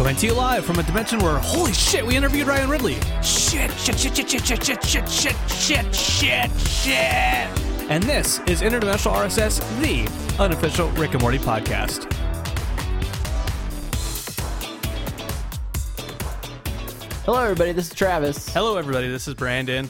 Coming to you live from a dimension where, holy shit, we interviewed Ryan Ridley. Shit, shit, shit, shit, shit, shit, shit, shit, shit, shit, shit, shit. And this is Interdimensional RSS, the unofficial Rick and Morty podcast. Hello, everybody. This is Travis. Hello, everybody. This is Brandon.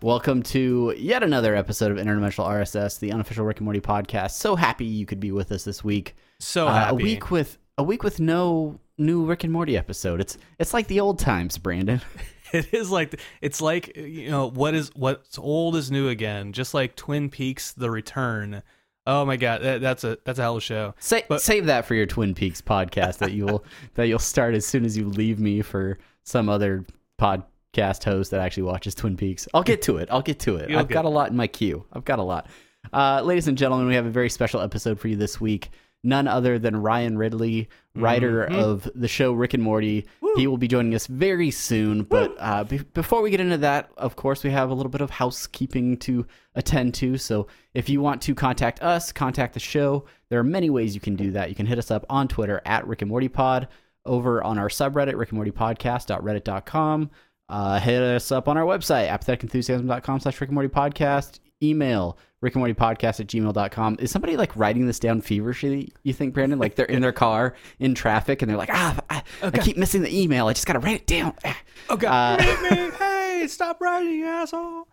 Welcome to yet another episode of Interdimensional RSS, the unofficial Rick and Morty podcast. So happy you could be with us this week. So Uh, happy. a week with a week with no new Rick and Morty episode. It's it's like the old times, Brandon. It is like it's like you know what is what's old is new again. Just like Twin Peaks: The Return. Oh my god, that, that's a that's a hell of a show. Sa- But- save that for your Twin Peaks podcast that you'll that you'll start as soon as you leave me for some other podcast host that actually watches Twin Peaks. I'll get to it. I'll get to it. You'll I've got a lot in my queue. I've got a lot. Uh, ladies and gentlemen, we have a very special episode for you this week. None other than Ryan Ridley, writer Mm-hmm. of the show Rick and Morty. He will be joining us very soon. But uh, be- before we get into that, of course, we have a little bit of housekeeping to attend to. So if you want to contact us, contact the show, there are many ways you can do that. You can hit us up on Twitter at Rick and Morty Pod, over on our subreddit, Rick and Morty Podcast.reddit.com. Uh, hit us up on our website, apatheticenthusiasm.com slash Rick and Morty Podcast. Email Rick and Morty Podcast at gmail.com. Is somebody like writing this down feverishly, you think, Brandon? Like they're in their car in traffic and they're like, ah, I, I keep missing the email. I just got to write it down. Oh god, hey, stop writing, asshole.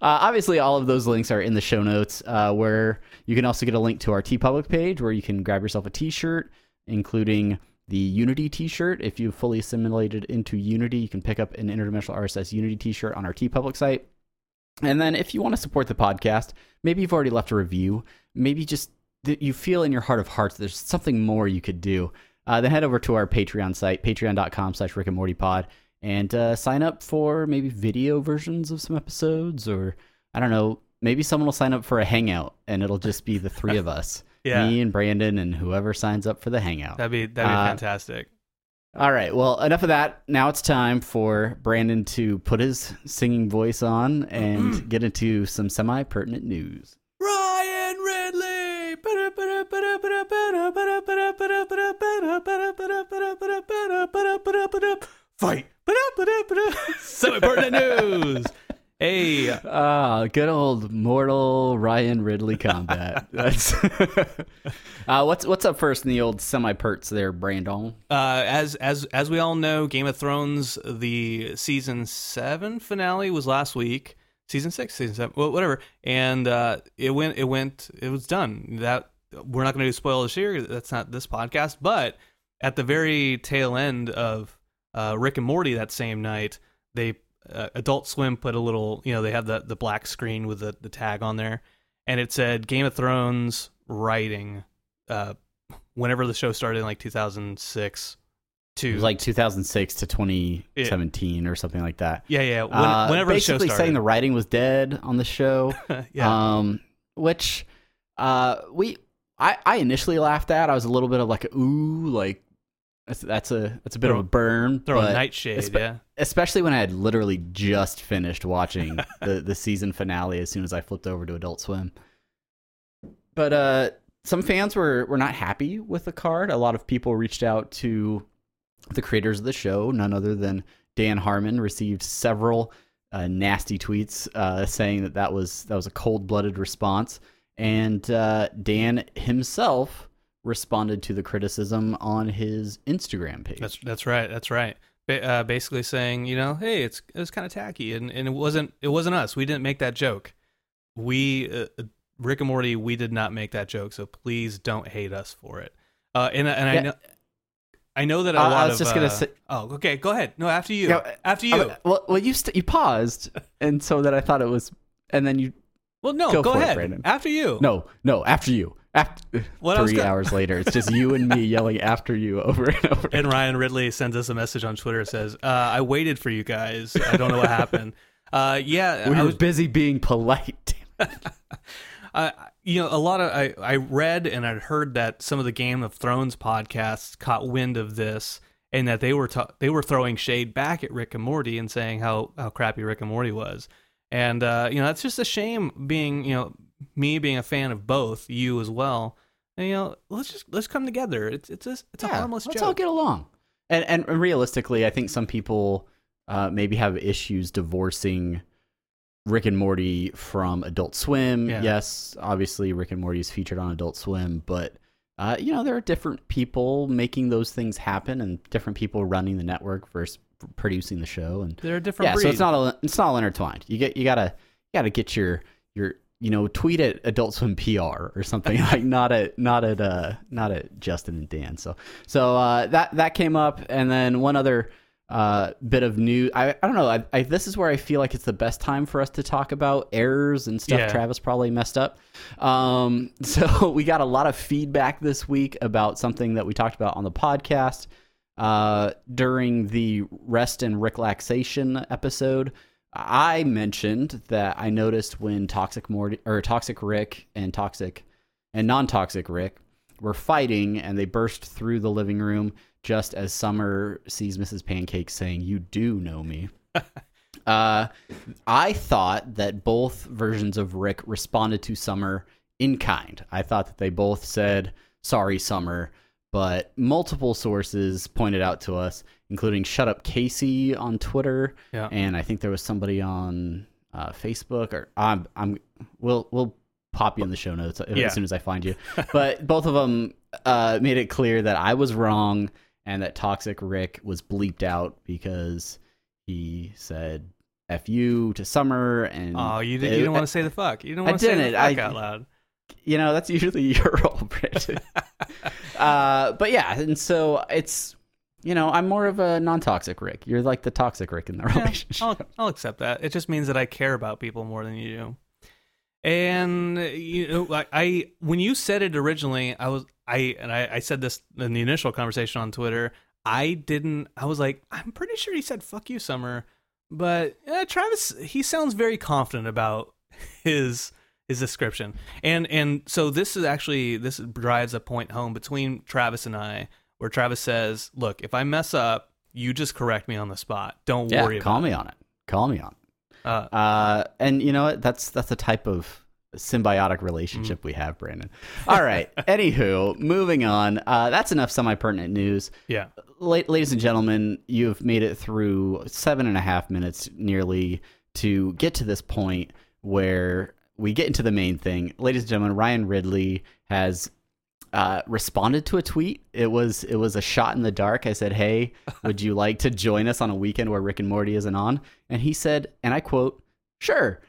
Uh, obviously, all of those links are in the show notes, uh, where you can also get a link to our TeePublic page where you can grab yourself a t shirt, including the Unity t shirt. If you've fully assimilated into Unity, you can pick up an Interdimensional RSS Unity t shirt on our TeePublic site. And then, if you want to support the podcast, maybe you've already left a review, maybe just that you feel in your heart of hearts there's something more you could do, uh, then head over to our Patreon site, patreon.com slash Rick and Morty Pod, and uh, sign up for maybe video versions of some episodes, or I don't know, maybe someone will sign up for a hangout and it'll just be the three of us, Yeah. me and Brandon, and whoever signs up for the hangout. That'd be that'd be Uh, fantastic. All right. Well, enough of that. Now it's time for Brandon to put his singing voice on and mm-hmm. get into some semi pertinent news. Ryan Ridley. Fight. Semi pertinent news. Hey, Ah, good old mortal Ryan Ridley combat. That's uh, what's what's up first in the old semi perts there, Brandon. uh, as as as we all know, Game of Thrones the season seven finale was last week. Season six, season seven, well, whatever. And uh, it went, it went, it was done. That we're not going to do spoilers here. That's not this podcast. But at the very tail end of uh, Rick and Morty that same night, they uh, Adult Swim put a little, you know, they have the the black screen with the the tag on there, and it said Game of Thrones writing. Uh, whenever the show started in like 2006 It to was like 2006 to 2017 or something like that. yeah yeah when, Uh, whenever the show basically saying the writing was dead on the show. yeah Um, which uh, we I I initially laughed at. I was a little bit of like ooh like. That's, that's a that's a bit Throw- of a burn. throw a nightshade espe- yeah especially when I had literally just finished watching the the season finale as soon as I flipped over to Adult Swim. But uh some fans were were not happy with the card. A lot of people reached out to the creators of the show, none other than Dan Harmon received several uh, nasty tweets uh, saying that that was that was a cold-blooded response and uh, Dan himself responded to the criticism on his Instagram page. that's that's right that's right. Uh, basically saying you know hey it's it was kind of tacky and, and it wasn't it wasn't us. We didn't make that joke. We uh, uh, Rick and Morty we did not make that joke so please don't hate us for it. Uh, and and I Yeah. know I know that a Uh, I was of just gonna uh, say- oh okay go ahead. No after you. Yeah, after you. I- well, well, you st- you paused, and so that I thought it was, and then you well no go go, it, ahead. Brandon. after you. No, no, after you, after What three hours later, it's just you and me yelling after you over and over. And Ryan Ridley sends us a message on Twitter. Says, uh, "I waited for you guys. I don't know what happened. Uh, yeah, we I were was, busy being polite. uh, you know, a lot of I, I read and I'd heard that some of the Game of Thrones podcasts caught wind of this and that they were they were throwing shade back at Rick and Morty and saying how how crappy Rick and Morty was. And uh, you know, that's just a shame being, you know, me being a fan of both, you as well. And you know, let's just let's come together. It's it's a, it's a Yeah, harmless let's joke. all get along. And and realistically, I think some people uh, maybe have issues divorcing Rick and Morty from Adult Swim. Yeah. Yes, obviously Rick and Morty is featured on Adult Swim, but uh, you know there are different people making those things happen, and different people running the network versus producing the show, and there are different yeah, breed. so it's not all it's not all intertwined. You get you gotta you gotta get your your you know tweet at Adult Swim PR or something like not at not at uh not at Justin and Dan. So so uh, that that came up, and then one other uh bit of news. I I don't know. I, I this is where I feel like it's the best time for us to talk about errors and stuff. Yeah. Travis probably messed up. Um, so we got a lot of feedback this week about something that we talked about on the podcast uh, during the rest and relaxation episode, I mentioned that I noticed when Toxic Morty or Toxic Rick and Toxic and non-toxic Rick were fighting and they burst through the living room just as Summer sees Mrs. Pancake saying, "You do know me." uh, I thought that both versions of Rick responded to Summer in kind. I thought that they both said, "Sorry, Summer." But multiple sources pointed out to us, including Shut Up Casey on Twitter, Yeah. and I think there was somebody on uh, Facebook. Or I'm, I'm, we'll, we'll pop you in the show notes as soon as I find you. but both of them uh, made it clear that I was wrong and that Toxic Rick was bleeped out because he said "f you" to Summer, and Oh, you, did, you didn't want to say the fuck. You didn't want to say the fuck I- out loud. You know that's usually your role brandon uh but yeah and so it's you know i'm more of a non-toxic rick you're like the toxic rick in the Yeah, relationship I'll, I'll accept that. It just means that I care about people more than you do. And you know, I, I when you said it originally, I was I and I, I said this in the initial conversation on Twitter. I didn't. I was like, I'm pretty sure he said "fuck you, Summer," but uh, Travis he sounds very confident about his his description. And and so this is actually this drives a point home between Travis and I, where Travis says, "Look, if I mess up, you just correct me on the spot. Don't yeah worry call me on it call me on it it." Uh, uh and you know what that's that's a type of symbiotic relationship Mm. we have brandon all right anywho moving on uh that's enough semi-pertinent news yeah. La- ladies and gentlemen, you've made it through seven and a half minutes nearly to get to this point where we get into the main thing. Ladies and gentlemen, Ryan Ridley has uh, responded to a tweet. It was it was a shot in the dark. I said, "Hey, would you like to join us on a weekend where Rick and Morty isn't on?" And he said, and I quote, "Sure."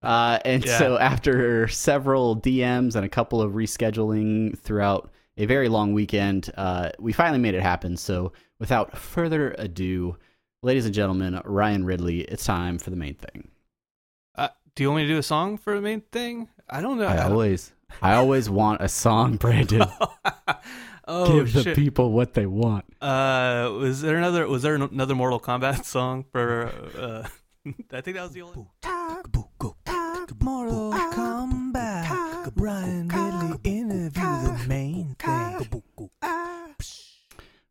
Uh, and Yeah. so after several DMs and a couple of rescheduling throughout a very long weekend, uh, we finally made it happen. So without further ado, ladies and gentlemen, Ryan Ridley, it's time for the main thing. Do you want me to do a song for the main thing? I don't know. I I always, I always want a song, Brandon. oh Give the people what they want. uh, was there another? Was there another Mortal Kombat song for? Uh, I think that was the only. Mortal Kombat. Ryan Ridley interview the main thing.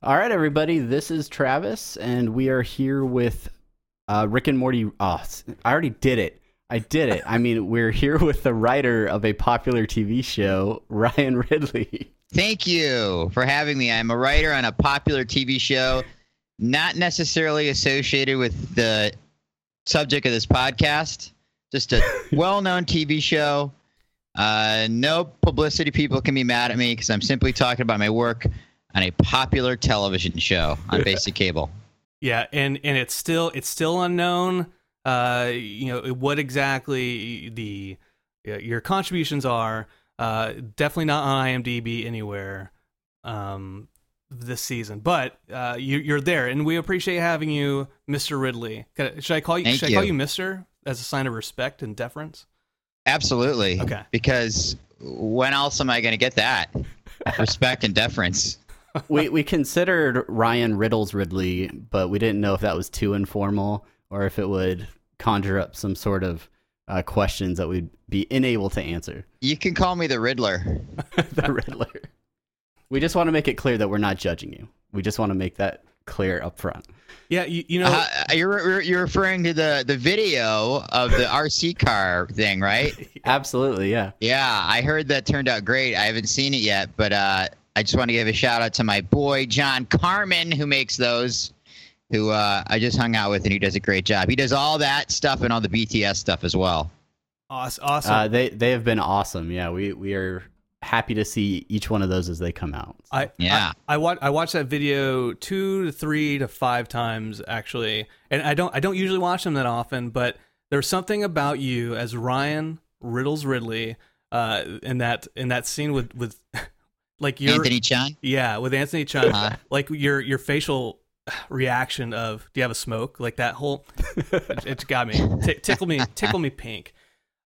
All right, everybody, this is Travis, and we are here with uh, Rick and Morty. Oh, I already did it. I did it. I mean, we're here with the writer of a popular TV show, Ryan Ridley. Thank you for having me. I'm a writer on a popular TV show, not necessarily associated with the subject of this podcast, just a well known TV show. Uh, no publicity people can be mad at me because I'm simply talking about my work on a popular television show on basic cable. Yeah, and and it's still it's still unknown. Uh, you know what exactly the your contributions are. Uh, definitely not on IMDb anywhere. Um, this season, but uh, you, you're there, and we appreciate having you, Mr. Ridley. I- Should I call you? Thank should I call you. you Mister as a sign of respect and deference? Absolutely. Okay. Because when else am I going to get that? Respect and deference. we we considered Ryan Riddles Ridley, but we didn't know if that was too informal or if it would conjure up some sort of uh, questions that we'd be unable to answer. You can call me the Riddler. the Riddler. We just want to make it clear that we're not judging you. We just want to make that clear up front. Yeah, you, you know. Uh, you're you're- you're referring to the the video of the RC car thing, right? Absolutely, yeah. Yeah, I heard that turned out great. I haven't seen it yet, but uh, I just want to give a shout out to my boy John Carmen who makes those. Who uh, I just hung out with and he does a great job. He does all that stuff and all the BTS stuff as well. Awesome. awesome. Uh, they they have been awesome. Yeah, we we are happy to see each one of those as they come out. So. I Yeah. I, I watch I watched that video two to three to five times actually, and I don't I don't usually watch them that often, but there's something about you as Ryan Riddles Ridley, uh, in that in that scene with with like your Anthony Chun. yeah with Anthony Chun, Uh, like your your facial reaction of do you have a smoke like that whole it, got me T- tickle me tickle me pink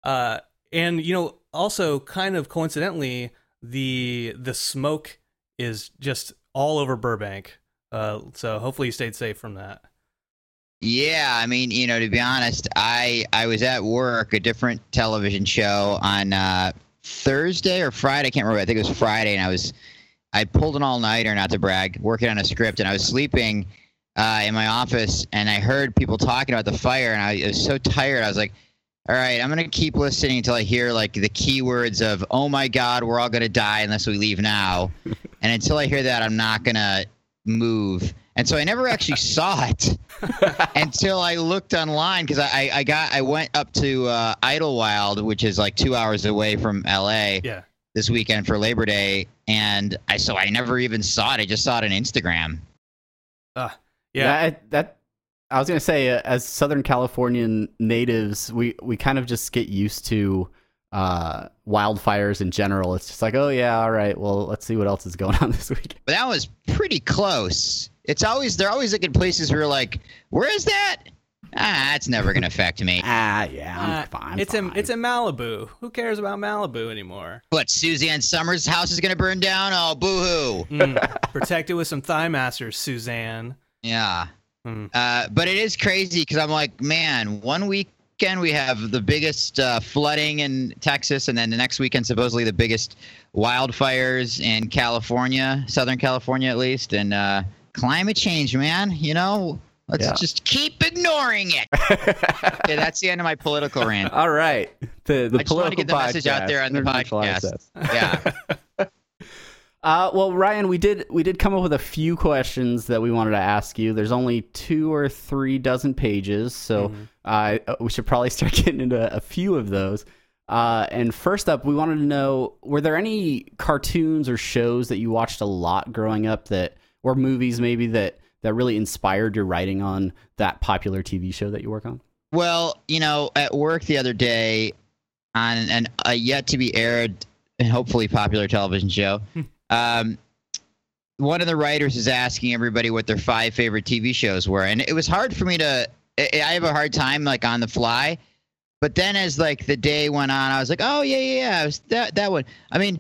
uh and you know also kind of coincidentally the the smoke is just all over burbank uh so hopefully you stayed safe from that Yeah, I mean, you know, to be honest, I I was at work a different television show on uh, Thursday or Friday. I can't remember. I think it was Friday, and I was I pulled an all nighter, not to brag, working on a script, and I was sleeping uh, in my office, and I heard people talking about the fire, and I was so tired. I was like, "All right, I'm gonna keep listening until I hear like the keywords of "Oh my God, we're all gonna die unless we leave now," and until I hear that, I'm not gonna move. And so I never actually saw it until I looked online because I, I, I got I went up to uh, Idyllwild, which is like two hours away from LA yeah this weekend for Labor Day, and I so I never even saw it. I just saw it on Instagram. yeah, I, that I was gonna say, uh, as Southern Californian natives, we we kind of just get used to uh, wildfires in general. It's just like, oh yeah, all right, well, let's see what else is going on this week. But that was pretty close. It's always they're always looking places where you're like, where is that? Ah, it's never gonna affect me. Ah, yeah, I'm Uh, fine. it's fine. in it's in malibu who cares about malibu anymore What Suzanne Somers' house is gonna burn down? Oh, boo hoo. mm, protect it with some thigh masters suzanne Yeah. Mm. Uh, but it is crazy because I'm like, man, one weekend we have the biggest uh, flooding in Texas, and then the next weekend supposedly the biggest wildfires in California, Southern California at least, and uh, climate change, man. You know, let's Yeah. just keep ignoring it. okay, that's the end of my political rant. all right. The the I just wanted to get the message out there on the podcast. Yeah. Uh, well, Ryan, we did we did come up with a few questions that we wanted to ask you. There's only two or three dozen pages, so uh, we should probably start getting into a few of those. Uh, and first up, we wanted to know: were there any cartoons or shows that you watched a lot growing up that, or movies maybe that that really inspired your writing on that popular TV show that you work on? Well, you know, at work the other day on an a yet to be aired and hopefully popular television show, um, one of the writers is asking everybody what their five favorite TV shows were, and it was hard for me to. I I have a hard time like on the fly, but then as like the day went on, I was like, oh yeah, yeah, yeah, it was that that one. I mean,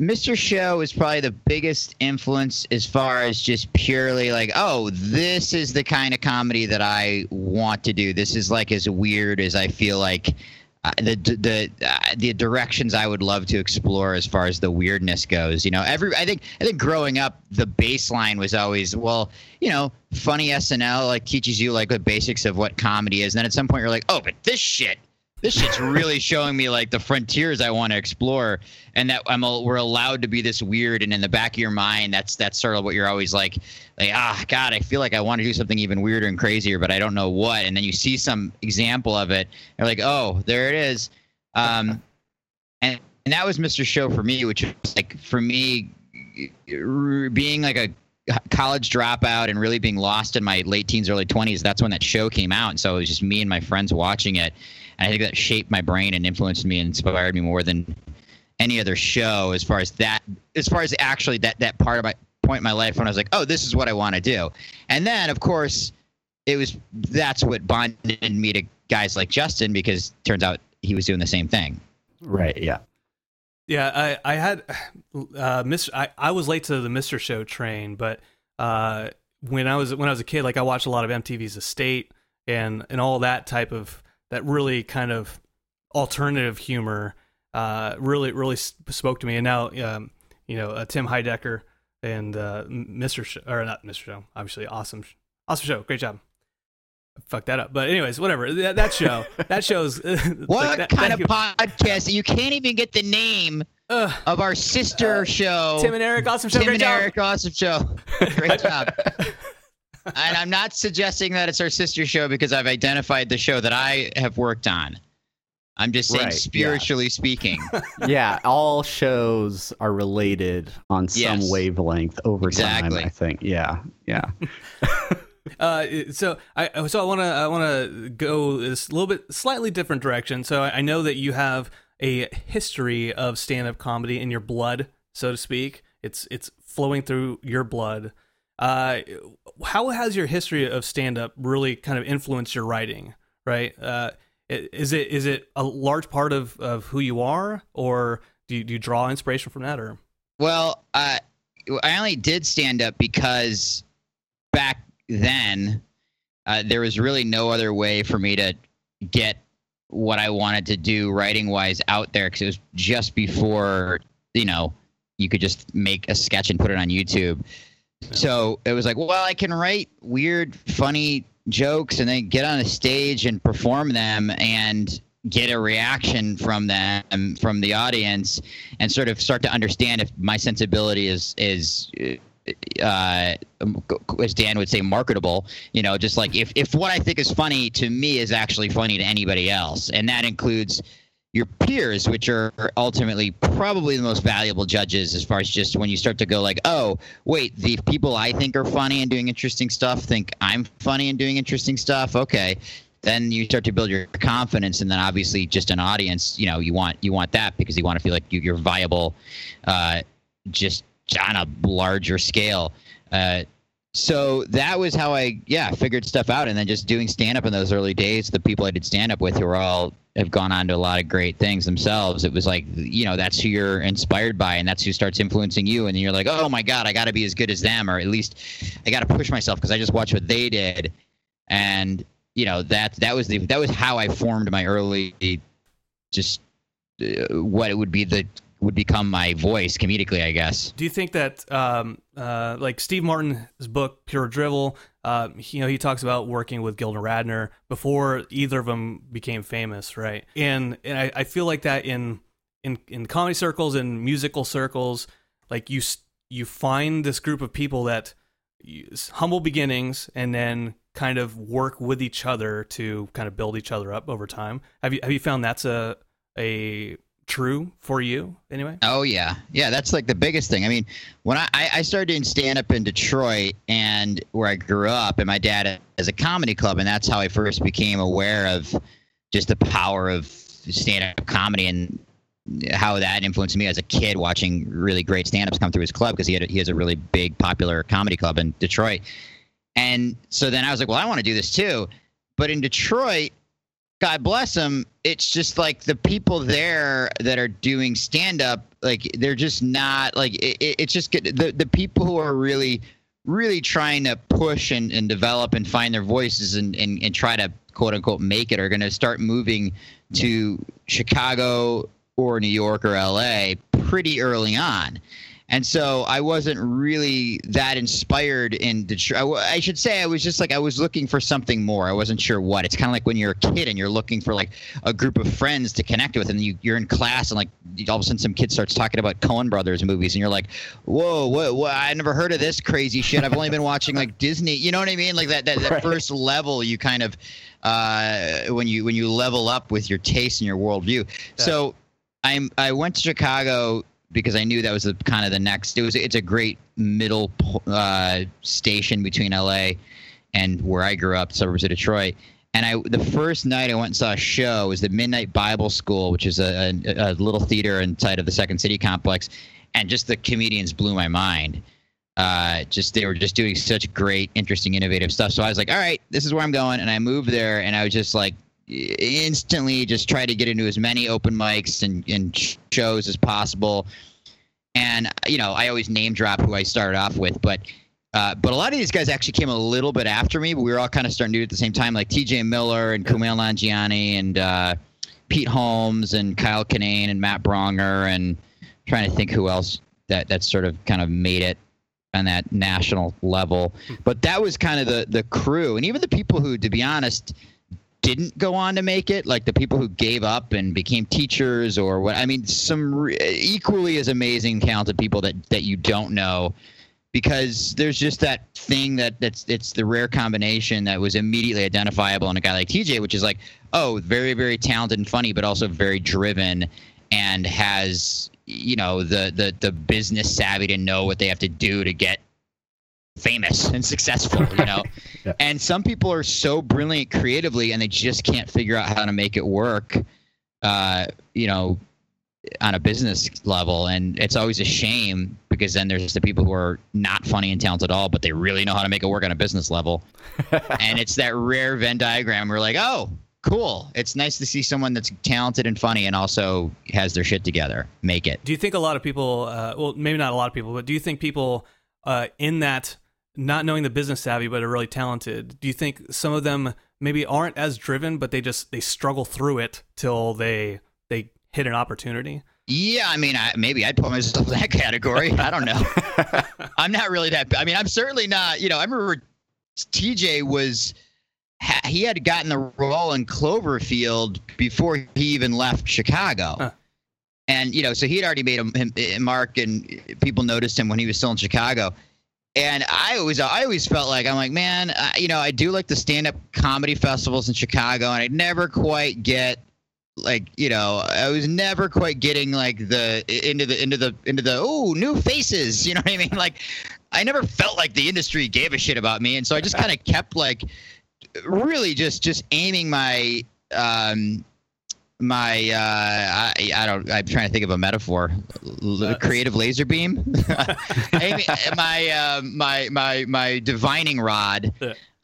Mr. Show is probably the biggest influence as far as just purely like, oh, this is the kind of comedy that I want to do. This is like as weird as I feel like uh, the the uh, the directions I would love to explore as far as the weirdness goes. You know, every I think I think growing up, the baseline was always well, you know, funny SNL like teaches you like the basics of what comedy is. And then at some point you're like, oh, but this shit this shit's really showing me like the frontiers I want to explore, and that I'm a, we're allowed to be this weird. And in the back of your mind, that's that's sort of what you're always like, like ah, God, I feel like I want to do something even weirder and crazier, but I don't know what. And then you see some example of it, you're like, oh, there it is. Um, and and that was Mr. Show for me, which was like for me, being like a college dropout and really being lost in my late teens, early 20s. That's when that show came out, and so it was just me and my friends watching it. And I think that shaped my brain and influenced me and inspired me more than any other show as far as that as far as actually that that part of my point in my life when I was like, oh, this is what I want to do. And then of course it was that's what bonded me to guys like Justin because turns out he was doing the same thing. Right. Yeah. Yeah, I I had uh Mr. I, I was late to the Mr. Show train, but uh when I was when I was a kid, like I watched a lot of MTV's The State and and all that type of that really kind of alternative humor uh really really spoke to me. And now um you know uh, Tim Heidecker and uh Mr. Show or not Mr. Show, obviously awesome awesome show, great job. Fuck that up, but anyways, whatever. That, that show, that show's What like, that- kind that- of podcast you can't even get the name Uh, of our sister show. Tim and Eric, awesome show. Tim and job. Eric, awesome show. Great job. And I'm not suggesting that it's our sister show because I've identified the show that I have worked on. I'm just saying, Right, yeah. spiritually speaking. yeah, all shows are related on some Yes. wavelength over Exactly. time. I think. Yeah, yeah. Uh, so I so I want to I want to go this little bit slightly different direction. So I I know that you have a history of stand up comedy in your blood, so to speak. It's it's flowing through your blood. Uh, how has your history of stand up really kind of influenced your writing? Right? Uh, is it is it a large part of of who you are, or do you, do you draw inspiration from that, or Well, uh, I only did stand up because back then uh, there was really no other way for me to get what I wanted to do writing wise out there because it was just before you know you could just make a sketch and put it on YouTube. So it was like, well, I can write weird, funny jokes and then get on a stage and perform them and get a reaction from them from the audience and sort of start to understand if my sensibility is is uh, as Dan would say, marketable. You know, just like if if what I think is funny to me is actually funny to anybody else, and that includes your peers, which are ultimately probably the most valuable judges as far as just when you start to go like, oh, wait, the people I think are funny and doing interesting stuff think I'm funny and doing interesting stuff. Okay, then you start to build your confidence, and then obviously just an audience, you know, you want you want that because you want to feel like you, you're viable, uh, just on a larger scale. Uh, so that was how I, yeah, figured stuff out, and then just doing stand up in those early days. The people I did stand up with, who are all have gone on to a lot of great things themselves. It was like, you know, that's who you're inspired by, and that's who starts influencing you, and you're like, oh my god, I got to be as good as them, or at least I got to push myself because I just watched what they did, and you know that that was the that was how I formed my early, just uh, what it would be the would become my voice comedically, I guess. Do you think that, um, uh, like Steve Martin's book Pure Drivel, uh, you know, he talks about working with Gilda Radner before either of them became famous, right? And and I, I feel like that in in in comedy circles and musical circles, like you you find this group of people that humble beginnings and then kind of work with each other to kind of build each other up over time. Have you have you found that's a a true for you anyway? Oh yeah, yeah. That's like the biggest thing. I mean, when I I started doing stand up in Detroit and where I grew up, and my dad has a comedy club, and that's how I first became aware of just the power of stand up comedy and how that influenced me as a kid watching really great stand-ups come through his club because he had a, he has a really big popular comedy club in Detroit. And so then I was like, well, I want to do this too. But in Detroit, God bless them, it's just like the people there that are doing stand up, like they're just not like it, it- it's just good. the the people who are really really trying to push and, and develop and find their voices and, and, and try to quote unquote make it are going to start moving to Chicago or New York or LA pretty early on. And so I wasn't really that inspired in Detroit. I, w- I should say I was just like I was looking for something more. I wasn't sure what. It's kind of like when you're a kid and you're looking for like a group of friends to connect with, and you, you're in class and like all of a sudden some kid starts talking about Coen Brothers movies, and you're like, "Whoa, what? what I never heard of this crazy shit. I've only been watching like Disney." You know what I mean? Like that that, that Right. first level, you kind of uh, when you when you level up with your taste and your worldview. So I'm I went to Chicago because I knew that was the kind of the next. It was it's a great middle uh, station between LA and where I grew up, suburbs of Detroit. And I the first night I went and saw a show was the Midnight Bible School, which is a, a, a little theater inside of the Second City complex, and just the comedians blew my mind. Uh, just they were just doing such great, interesting, innovative stuff. So I was like, all right, this is where I'm going. And I moved there, and I was just like instantly just try to get into as many open mics and, and shows as possible. And you know, I always name drop who I started off with, but uh, but a lot of these guys actually came a little bit after me. But we were all kind of starting to do it at the same time, like T.J. Miller and Kumail Nanjiani and uh, Pete Holmes and Kyle Kinane and Matt Braunger and trying to think who else that that sort of kind of made it on that national level. But that was kind of the the crew, and even the people who, to be honest, didn't go on to make it, like the people who gave up and became teachers or what. I mean, some re- equally as amazing, talented people that that you don't know, because there's just that thing that that's it's the rare combination that was immediately identifiable in a guy like TJ, which is like, oh, very very talented and funny, but also very driven and has you know the the the business savvy to know what they have to do to get famous and successful you know? Yeah. and some people are so brilliant creatively and they just can't figure out how to make it work uh you know on a business level. And it's always a shame because then there's the people who are not funny and talented at all but they really know how to make it work on a business level. And it's that rare venn diagram where like oh cool. It's nice to see someone that's talented and funny and also has their shit together. Make it. Do you think a lot of people, uh, well, maybe not a lot of people, but do you think people uh, in that not knowing the business savvy but are really talented, do you think some of them maybe aren't as driven, but they just they struggle through it till they they hit an opportunity? Yeah, I mean, I, maybe I'd put myself in that category. I don't know. I'm not really that. I mean, I'm certainly not. You know, I remember TJ was he had gotten the role in Cloverfield before he even left Chicago. Huh. And you know, so he had already made him, him eh, mark, and people noticed him when he was still in Chicago. And I always, I always felt like I'm like, man, I, you know, I do like the stand-up comedy festivals in Chicago, and I never quite get like you know i was never quite getting like the into the into the into the oh new faces you know what i mean? Like i never felt like the industry gave a shit about me and so i just kind of kept like really just just aiming my um my uh I, I don't i'm trying to think of a metaphor L- Uh, creative laser beam my uh, my my my divining rod.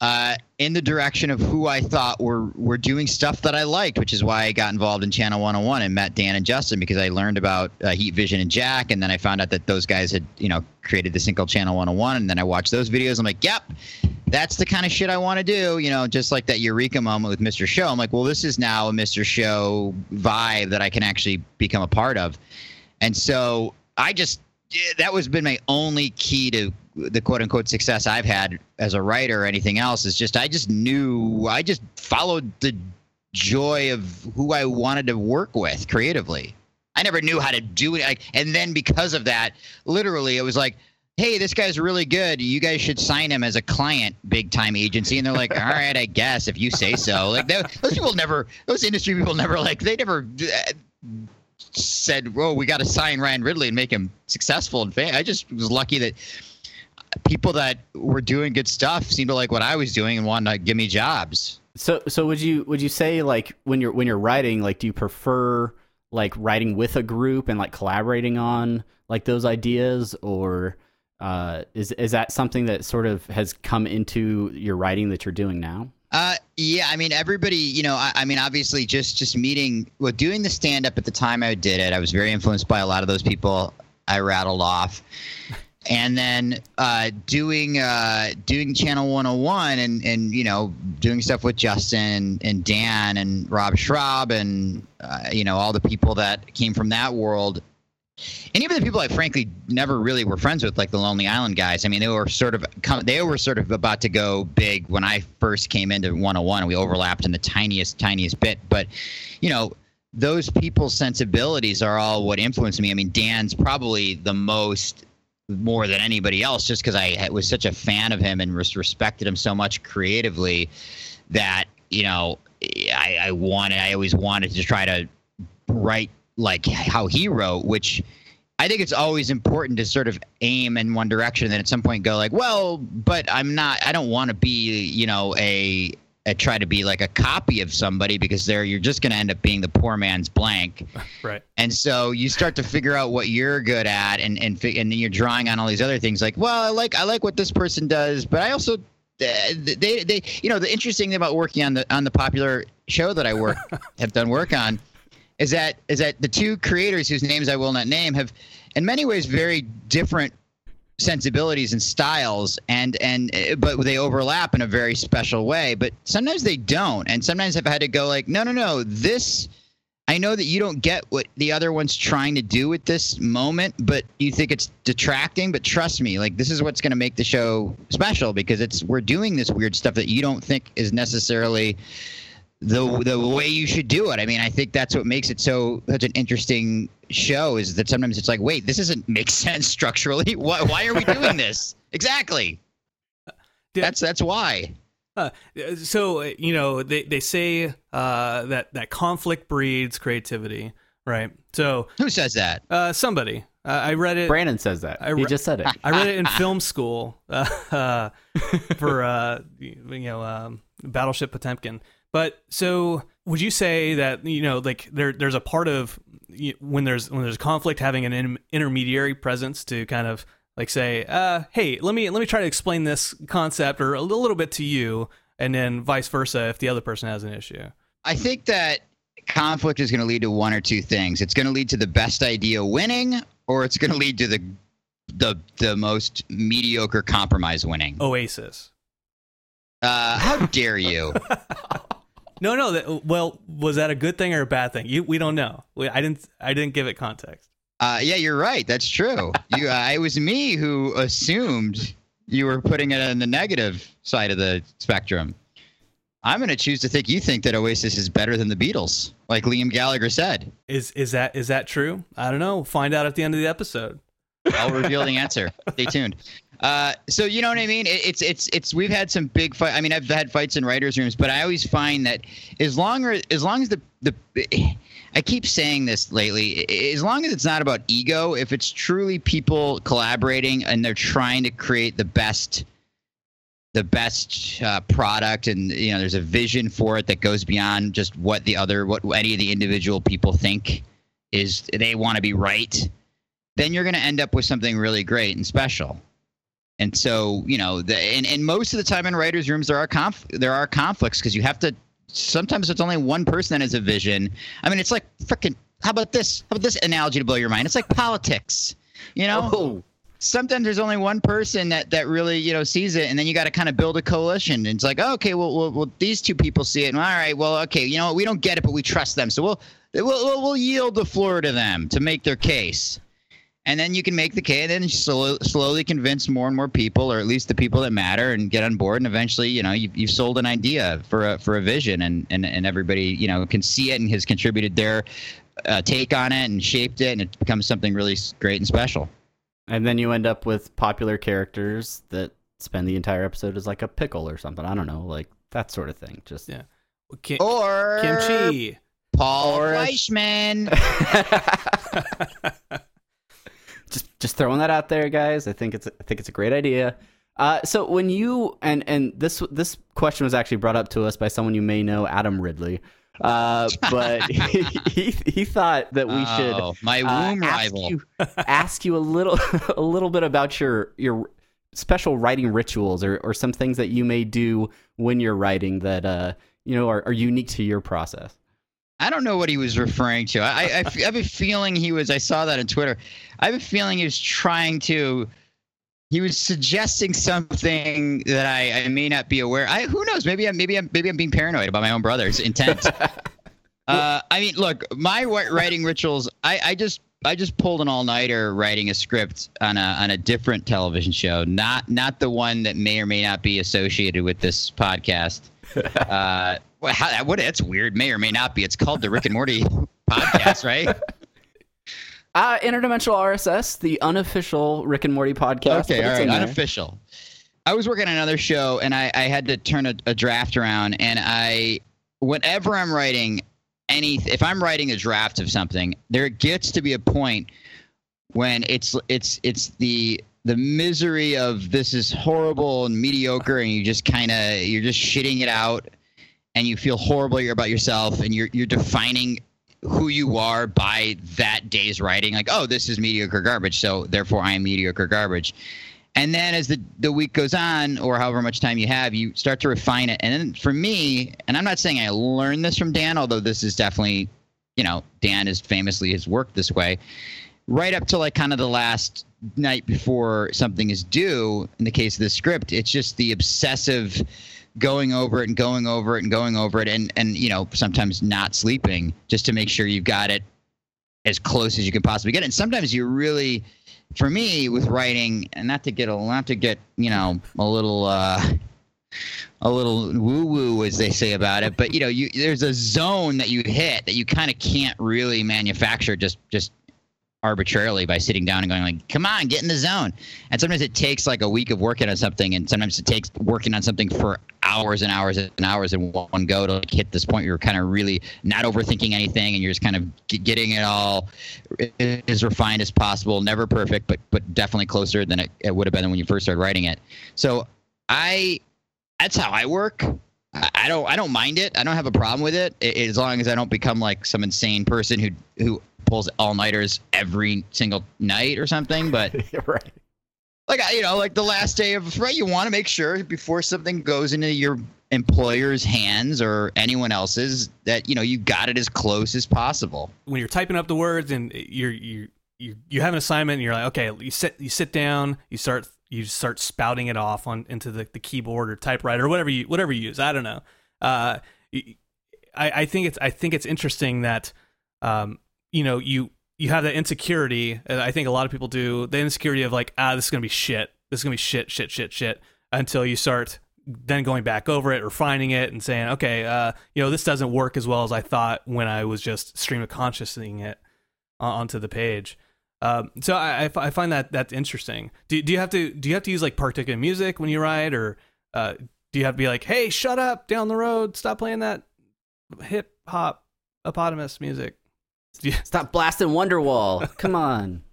Uh, in the direction of who I thought were were doing stuff that I liked, which is why I got involved in Channel 101 and met Dan and Justin because I learned about uh, Heat Vision and Jack, and then I found out that those guys had you know created this thing called Channel 101, and then I watched those videos. I'm like, yep, that's the kind of shit I want to do. You know, just like that eureka moment with Mr. Show. I'm like, well, this is now a Mr. Show vibe that I can actually become a part of, and so I just that was been my only key to the quote unquote success I've had as a writer or anything else is just I just knew I just followed the joy of who I wanted to work with creatively. I never knew how to do it like and then because of that literally it was like hey this guy's really good you guys should sign him as a client big time agency and they're like all right I guess if you say so like tho- those people never those industry people never like they never uh, said, "Whoa, we got to sign Ryan Ridley and make him successful." And. I just was lucky that people that were doing good stuff seemed to like what I was doing and wanted to give me jobs. So so would you would you say like when you're when you're writing like do you prefer like writing with a group and like collaborating on like those ideas or uh, is is that something that sort of has come into your writing that you're doing now? Uh, yeah, I mean, everybody, you know, I, I mean, obviously, just just meeting, well, doing the stand up at the time I did it, I was very influenced by a lot of those people I rattled off, and then uh, doing uh, doing Channel 101 and and you know doing stuff with Justin and Dan and Rob Schrab and uh, you know all the people that came from that world and even the people I frankly never really were friends with, like the Lonely Island guys. I mean, they were sort of they were sort of about to go big when I first came into 101, and we overlapped in the tiniest, tiniest bit. But you know, those people's sensibilities are all what influenced me. I mean, Dan's probably the most more than anybody else, just because I was such a fan of him and res- respected him so much creatively that you know, I, I wanted, I always wanted to try to write like how he wrote, which I think it's always important to sort of aim in one direction, and then at some point go like, well, but I'm not. I don't want to be, you know, a, a try to be like a copy of somebody because there you're just going to end up being the poor man's blank. Right. And so you start to figure out what you're good at, and and fi- and then you're drawing on all these other things. Like, well, I like I like what this person does, but I also uh, they they, they you know the interesting thing about working on the on the popular show that I work have done work on is that is that the two creators whose names I will not name have in many ways very different sensibilities and styles and and uh, but they overlap in a very special way but sometimes they don't. And sometimes I've had to go like no no no this I know that you don't get what the other one's trying to do at this moment but you think it's detracting but trust me like this is what's going to make the show special because it's we're doing this weird stuff that you don't think is necessarily the the way you should do it. I mean, I think that's what makes it so such an interesting show is that sometimes it's like, wait, this doesn't make sense structurally. Why why are we doing this? exactly. That's that's why. Uh, so uh, you know they they say uh, that that conflict breeds creativity, right? So Who says that? uh, somebody uh, I read it. Brandon says that. I he just said it. I read it in film school uh, uh, for uh, you know um, Battleship Potemkin. But so, would you say that you know, like there, there's a part of when there's when there's conflict, having an in- intermediary presence to kind of like say, uh, hey, let me let me try to explain this concept or a little, bit to you, and then vice versa if the other person has an issue. I think that conflict is going to lead to one or two things. It's going to lead to the best idea winning, or it's going to lead to the the the most mediocre compromise winning. Oasis. Uh, how dare you? No, no. That, well, was that a good thing or a bad thing? You, we don't know. We, I didn't. I didn't give it context. Uh, yeah, you're right. That's true. You, uh, it was me who assumed you were putting it on the negative side of the spectrum. I'm going to choose to think you think that Oasis is better than the Beatles, like Liam Gallagher said. Is is that is that true? I don't know. We'll Find out at the end of the episode. I'll reveal the answer. Stay tuned. Uh, so you know what I mean? It, it's it's it's we've had some big fight. I mean, I've had fights in writers' rooms, but I always find that as long as as long as the the I keep saying this lately. As long as it's not about ego, if it's truly people collaborating and they're trying to create the best the best uh, product and you know there's a vision for it that goes beyond just what the other what any of the individual people think is they want to be right then you're going to end up with something really great and special and so you know the and, and most of the time in writers rooms there are conf- there are conflicts because you have to sometimes it's only one person that has a vision. I mean it's like freaking how about this? How about this analogy to blow your mind? It's like politics you know? Oh, sometimes there's only one person that that really you know sees it and then you got to kind of build a coalition. And it's like oh, okay well, well well these two people see it and all right well okay you know we don't get it but we trust them. So we'll we'll we'll, we'll yield the floor to them to make their case and then you can make the case and then slow, slowly convince more and more people or at least the people that matter and get on board and eventually you know you've, you've sold an idea for a for a vision and and, and everybody you know can see it and has contributed their uh, take on it and shaped it and it becomes something really great and special and then you end up with popular characters that spend the entire episode as like a pickle or something. I don't know, like that sort of thing. Just Yeah. Kim- or kimchi. Paul Or a- Fleischman. just throwing that out there, guys. I think it's I think it's a great idea. Uh, so when you and and this this question was actually brought up to us by someone you may know, Adam Ridley. Uh, but he, he he thought that we should Oh, my uh, womb ask rival. you ask you a little a little bit about your your special writing rituals or or some things that you may do when you're writing that uh you know are, are unique to your process. I don't know what he was referring to. I have a feeling he was. I saw that on Twitter. I have a feeling he was trying to. He was suggesting something that I, I may not be aware. I who knows? Maybe I'm maybe I'm maybe I'm being paranoid about my own brother's intent. uh, I mean, look, my writing rituals. I, I just I just pulled an all nighter writing a script on a on a different television show, not not the one that may or may not be associated with this podcast. Uh, well, how, what? That's weird. May or may not be. It's called the Rick and Morty podcast, right? Uh, Interdimensional RSS, the unofficial Rick and Morty podcast. Okay, but all it's there. unofficial. I was working on another show, and I, I had to turn a, a draft around. And I, whenever I'm writing any, if I'm writing a draft of something, there gets to be a point when it's it's it's the the misery of this is horrible and mediocre, and you just kind of you're just shitting it out, and you feel horrible about yourself, and you're you're defining who you are by that day's writing. Like, oh, this is mediocre garbage, so therefore I am mediocre garbage. And then as the, the week goes on, or however much time you have, you start to refine it. And then for me, and I'm not saying I learned this from Dan, although this is definitely, you know, Dan is famously has worked this way. Right up to like kind of the last night before something is due, in the case of the script, it's just the obsessive going over it and going over it and going over it and and you know sometimes not sleeping just to make sure you've got it as close as you can possibly get. It. And sometimes you really, for me, with writing, and not to get a not to get you know a little uh, a little woo woo as they say about it. But you know, you there's a zone that you hit that you kind of can't really manufacture just just arbitrarily by sitting down and going like, "Come on, get in the zone." And sometimes it takes like a week of working on something, and sometimes it takes working on something for hours and hours and hours in one go to like, hit this point. You're kind of really not overthinking anything, and you're just kind of getting it all as refined as possible. Never perfect, but but definitely closer than it, it would have been when you first started writing it. So I, that's how I work. I don't I don't mind it. I don't have a problem with it as long as I don't become like some insane person who who pulls all nighters every single night or something. But right. Like you know, like the last day of right, you want to make sure before something goes into your employer's hands or anyone else's that you know you got it as close as possible. when you're typing up the words and you're you you you have an assignment and you're like okay you sit you sit down you start you start spouting it off on into the, the keyboard or typewriter or whatever you whatever you use I don't know uh I I think it's I think it's interesting that um you know you you have that insecurity and I think a lot of people do the insecurity of like ah this is gonna be shit this is gonna be shit shit shit shit until you start then going back over it, refining it, and saying, okay, uh, you know, this doesn't work as well as I thought when I was just stream of consciousing it onto the page. Um, so I find that that's interesting. Do, do you have to do you have to use like particular music when you write, or uh, do you have to be like, hey, shut up down the road, stop playing that hip hop eponymous music? Do Stop blasting Wonderwall. Come on.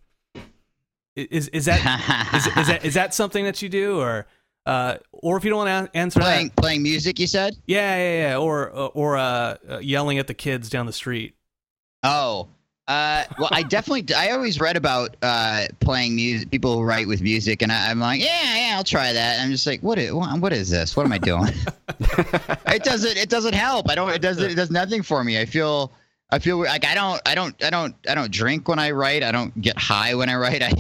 Is is that is, is that is that something that you do, or uh, or if you don't want to answer playing that, playing music? You said. yeah, yeah, yeah, or or uh, uh, yelling at the kids down the street. Oh, uh, well, I definitely, I always read about uh, playing music, people who write with music, and I, I'm like, yeah, yeah, I'll try that. And I'm just like, what is, what is this? What am I doing? it doesn't, it doesn't help. I don't, it doesn't, it does nothing for me. I feel, I feel like I don't, I don't, I don't, I don't drink when I write. I don't get high when I write. I,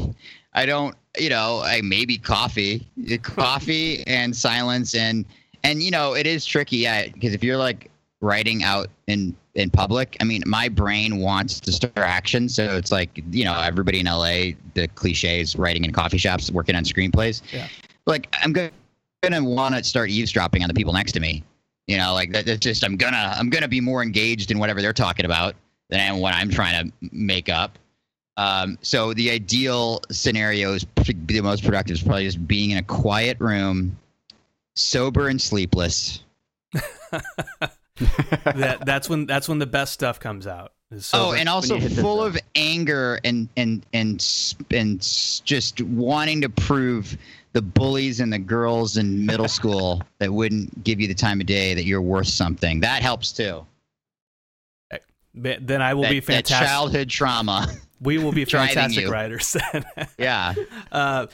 I don't, you know, I maybe coffee, uh, coffee and silence and, and you know, it is tricky, yeah, because if you're like writing out in in public. I mean, my brain wants distraction, so it's like you know everybody in LA, the cliches, writing in coffee shops, working on screenplays. Yeah. Like I'm go- gonna want to start eavesdropping on the people next to me. You know, like that, that's just I'm gonna I'm gonna be more engaged in whatever they're talking about than what I'm trying to make up. Um, so the ideal scenario is pr- the most productive is probably just being in a quiet room, sober and sleepless. that that's when that's when the best stuff comes out. is oh, and also you hit the- full of anger and and and and just wanting to prove the bullies and the girls in middle school that wouldn't give you the time of day that you're worth something. That helps too. Then I will that, be fantastic. childhood trauma. we will be fantastic writers. yeah. uh,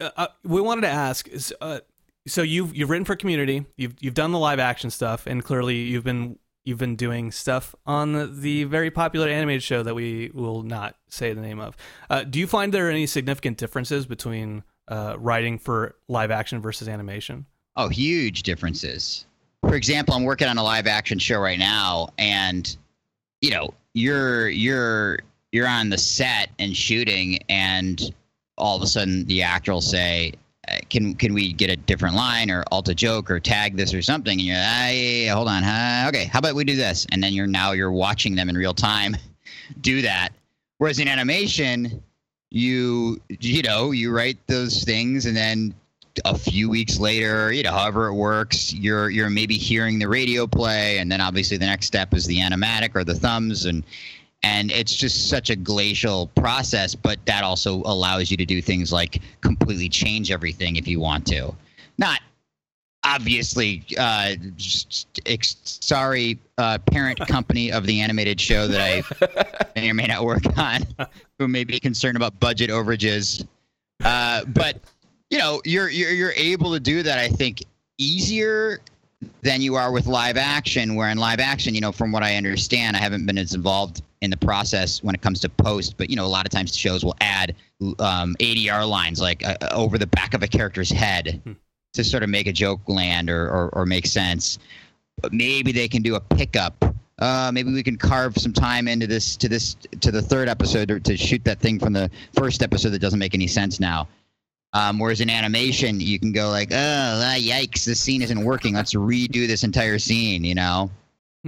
uh, we wanted to ask. Uh, so you've you've written for Community. You've you've done the live action stuff, and clearly you've been you've been doing stuff on the, the very popular animated show that we will not say the name of. Uh, do you find there are any significant differences between uh, writing for live action versus animation? Oh, huge differences. For example, I'm working on a live action show right now, and you know, you're you're you're on the set and shooting, and all of a sudden the actor will say, uh, "Can can we get a different line or alt a joke or tag this or something?" And you're, ah, yeah, yeah, yeah, hold on, okay, how about we do this? And then you're now you're watching them in real time do that. Whereas in animation, you you know you write those things and then a few weeks later, you know, however it works, you're you're maybe hearing the radio play, and then obviously the next step is the animatic or the thumbs, and and it's just such a glacial process. But that also allows you to do things like completely change everything if you want to. Not obviously, uh, just ex- sorry, uh, parent company of the animated show that I may or may not work on, who may be concerned about budget overages. Uh, but you know, you're you're you're able to do that. I think easier than you are with live action. Where in live action, you know, from what I understand, I haven't been as involved in the process when it comes to post. But you know, a lot of times shows will add um, ADR lines like uh, over the back of a character's head Hmm. To sort of make a joke land or or, or make sense. But maybe they can do a pickup. Uh, maybe we can carve some time into this to this to the third episode or to shoot that thing from the first episode that doesn't make any sense now Um, whereas in animation, you can go like, oh, ah, yikes, this scene isn't working. Let's redo this entire scene. You know,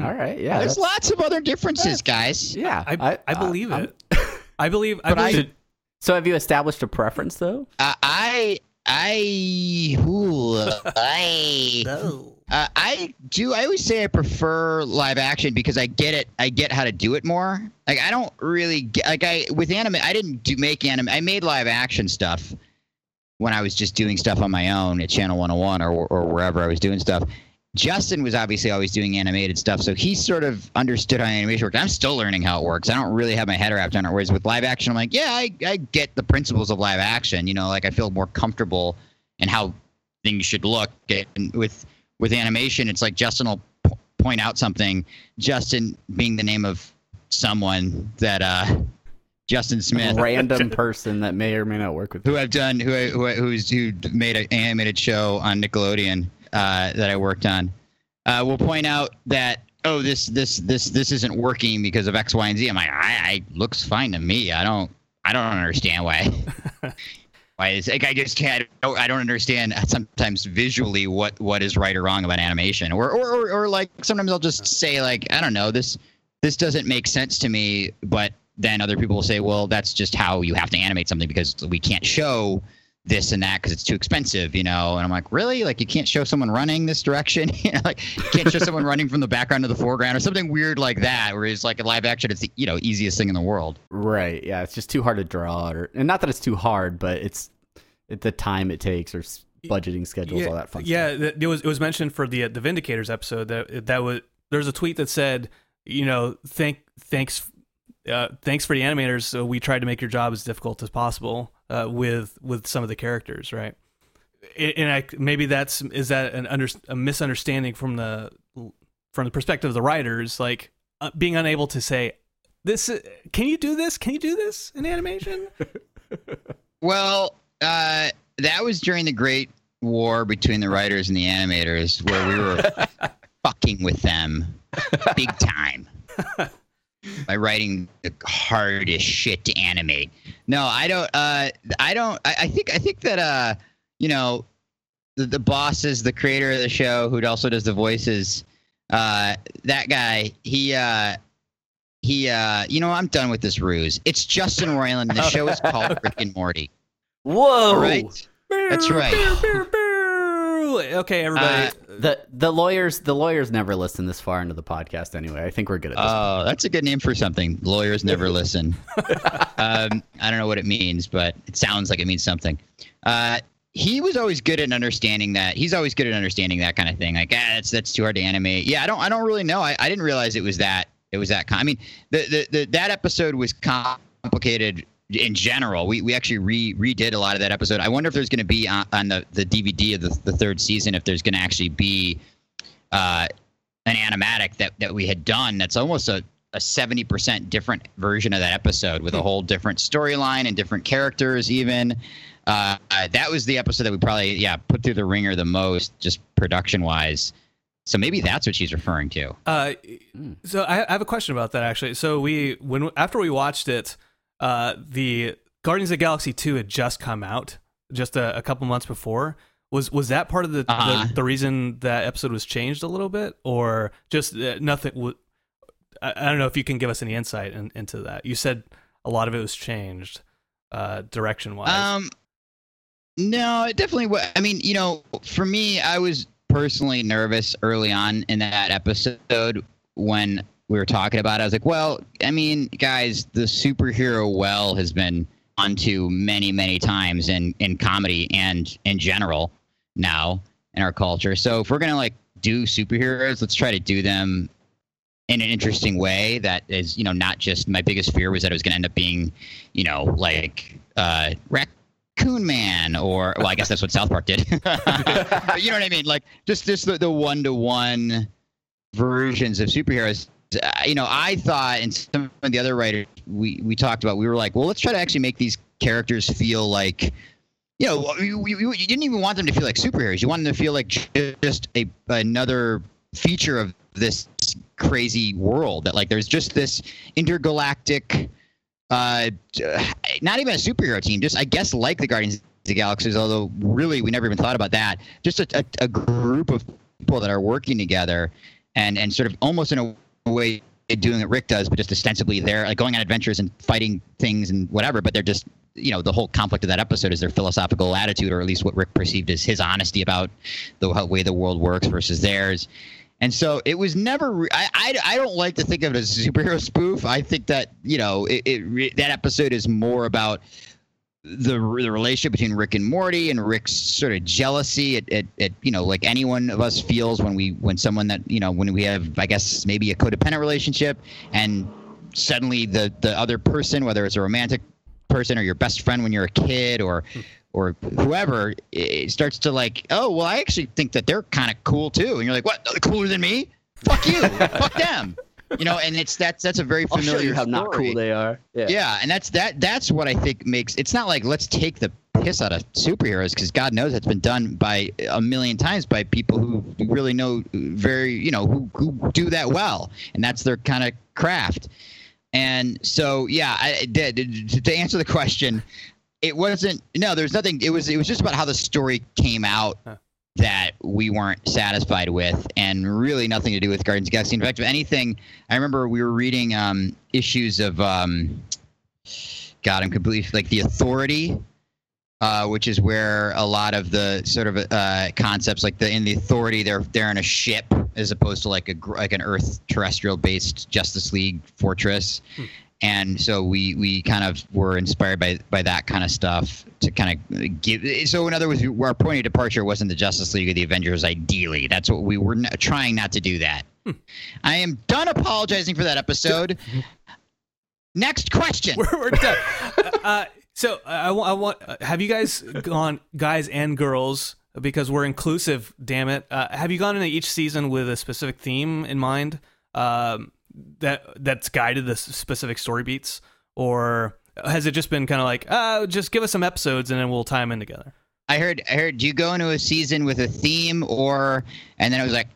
All right, yeah. there's lots of other differences, guys. Yeah, I, I, believe I'm- it. I believe. I But I- believe. So have you established a preference though? Uh, I, I, ooh, I. Uh, I do. I always say I prefer live action because I get it. I get how to do it more. Like I don't really get like I with anime. I didn't do make anime. I made live action stuff when I was just doing stuff on my own at Channel 101 or or wherever I was doing stuff. Justin was obviously always doing animated stuff, so he sort of understood how animation worked. I'm still learning how it works. I don't really have my head wrapped on it. Whereas with live action, I'm like, yeah, I, I get the principles of live action. You know, like I feel more comfortable in how things should look. And with with animation, it's like Justin will p- point out something. Justin being the name of someone that uh, Justin Smith, Random person that may or may not work with. who I've done, who I, who I, who's who made an animated show on Nickelodeon uh, that I worked on, uh, will point out that oh this this this this isn't working because of X, Y, and Z. I'm like, I, I looks fine to me. I don't I don't understand why. Why is like I just can't I don't, understand sometimes visually what what is right or wrong about animation or, or or or like sometimes I'll just say like I don't know this this doesn't make sense to me but then other people will say well that's just how you have to animate something because we can't show this and that because it's too expensive you know and I'm like really like you can't show someone running this direction you know, like you can't show someone running from the background to the foreground or something weird like that where it's like a live action it's the you know easiest thing in the world Right. Yeah. It's just too hard to draw, or and not that it's too hard, but it's it, the time it takes or budgeting schedules, yeah, all that fun yeah, stuff. th- it was it was mentioned for the uh, the Vindicators episode that that was there's a tweet that said, you know, thank thanks uh, thanks for the animators. So we tried to make your job as difficult as possible uh, with with some of the characters, right? And and I, maybe that's is that an under, a misunderstanding from the from the perspective of the writers, like uh, being unable to say this. uh, Can you do this? Can you do this in animation? Well, uh, that was during the Great War between the writers and the animators, where we were fucking with them big time by writing the hardest shit to animate. No, I don't. Uh, I don't. I, I think. I think that. Uh, you know, the, the boss is the creator of the show, who also does the voices. Uh, that guy. He. Uh, he. Uh, you know, I'm done with this ruse. It's Justin Roiland. The show is called Rick and Morty. Whoa! All right. That's right. Okay, everybody. Uh, The the lawyers the lawyers never listen this far into the podcast anyway. I think we're good at this. Oh, that's a good name for something. Lawyers never listen. um, I don't know what it means, but it sounds like it means something. Uh, he was always good at understanding that. He's always good at understanding that kind of thing. Like, ah, that's that's too hard to animate. Yeah, I don't I don't really know. I, I didn't realize it was that it was that. Com- I mean, the, the the that episode was complicated in general. We we actually re redid a lot of that episode. I wonder if there's going to be on, on the the DVD of the, the third season if there's going to actually be uh, an animatic that that we had done that's almost a a 70% different version of that episode with a whole different storyline and different characters even uh, that was the episode that we probably yeah put through the ringer the most just production wise so maybe that's what she's referring to Uh, so I, I have a question about that actually. So we when after we watched it, uh, the Guardians of the Galaxy two had just come out just a, a couple months before. Was was that part of the, Uh-huh. the the reason that episode was changed a little bit, or just uh, nothing? W- I, I don't know if you can give us any insight in, into that. You said a lot of it was changed, uh, direction wise. Um, no, it definitely. wa- I mean, you know, for me, I was personally nervous early on in that episode when we were talking about. I was like, well, I mean, guys, the superhero well has been onto many, many times in in comedy and in general now in our culture. So if we're gonna like do superheroes, let's try to do them in an interesting way that is, you know, not just my biggest fear was that it was to end up being, you know, like uh, Raccoon Man or well, I guess that's what South Park did. But you know what I mean? Like just just the one to one versions of superheroes. Uh, you know, I thought, and some of the other writers we we talked about, we were like, well, let's try to actually make these characters feel like. You know, you, you, you didn't even want them to feel like superheroes. You wanted them to feel like just a another feature of this crazy world that like there's just this intergalactic uh not even a superhero team just i guess like the guardians of the Galaxies, although really we never even thought about that. Just a, a, a group of people that are working together and, and sort of almost in a way doing what Rick does, but just ostensibly they're like going on adventures and fighting things and whatever, but they're just you know the whole conflict of that episode is their philosophical attitude or at least what rick perceived as his honesty about the way the world works versus theirs and so it was never. I, I, I don't like to think of it as a superhero spoof. I think that you know it, it that episode is more about the the relationship between Rick and Morty and Rick's sort of jealousy. at, it, it you know like anyone of us feels when we when someone that you know when we have I guess maybe a codependent relationship and suddenly the the other person whether it's a romantic person or your best friend when you're a kid or or whoever it starts to like, oh well, I actually think that they're kind of cool too, and you're like, what? Cooler than me? Fuck you, fuck them. You know, and it's that's that's a very familiar. I'll show you how story. not cool they are. Yeah. yeah, and that's that that's what I think makes it's not like let's take the piss out of superheroes because God knows that's been done by a million times by people who really know very you know who who do that well, and that's their kind of craft. And so, yeah, I did to answer the question it wasn't no there's nothing it was it was just about how the story came out huh. That we weren't satisfied with and really nothing to do with Guardians of Galaxy. In fact if anything i remember we were reading um, issues of um, god i'm completely like the authority uh, which is where a lot of the sort of uh, concepts like the in the authority they're they're in a ship as opposed to like a like an earth terrestrial based justice league fortress. Hmm and so we we kind of were inspired by by that kind of stuff to kind of give so in other words our point of departure wasn't the justice league or the avengers ideally. That's what we were not, trying not to do that. Hmm. i am done apologizing for that episode. Next question. We're, we're done. Uh, so I, I want have you guys gone guys and girls because we're inclusive damn it. Uh, have you gone into each season with a specific theme in mind? Um, that that's guided the specific story beats, or has it just been kind of like, uh, just give us some episodes and then we'll tie them in together? I heard. I heard. Do you go into a season with a theme, or and then it was like,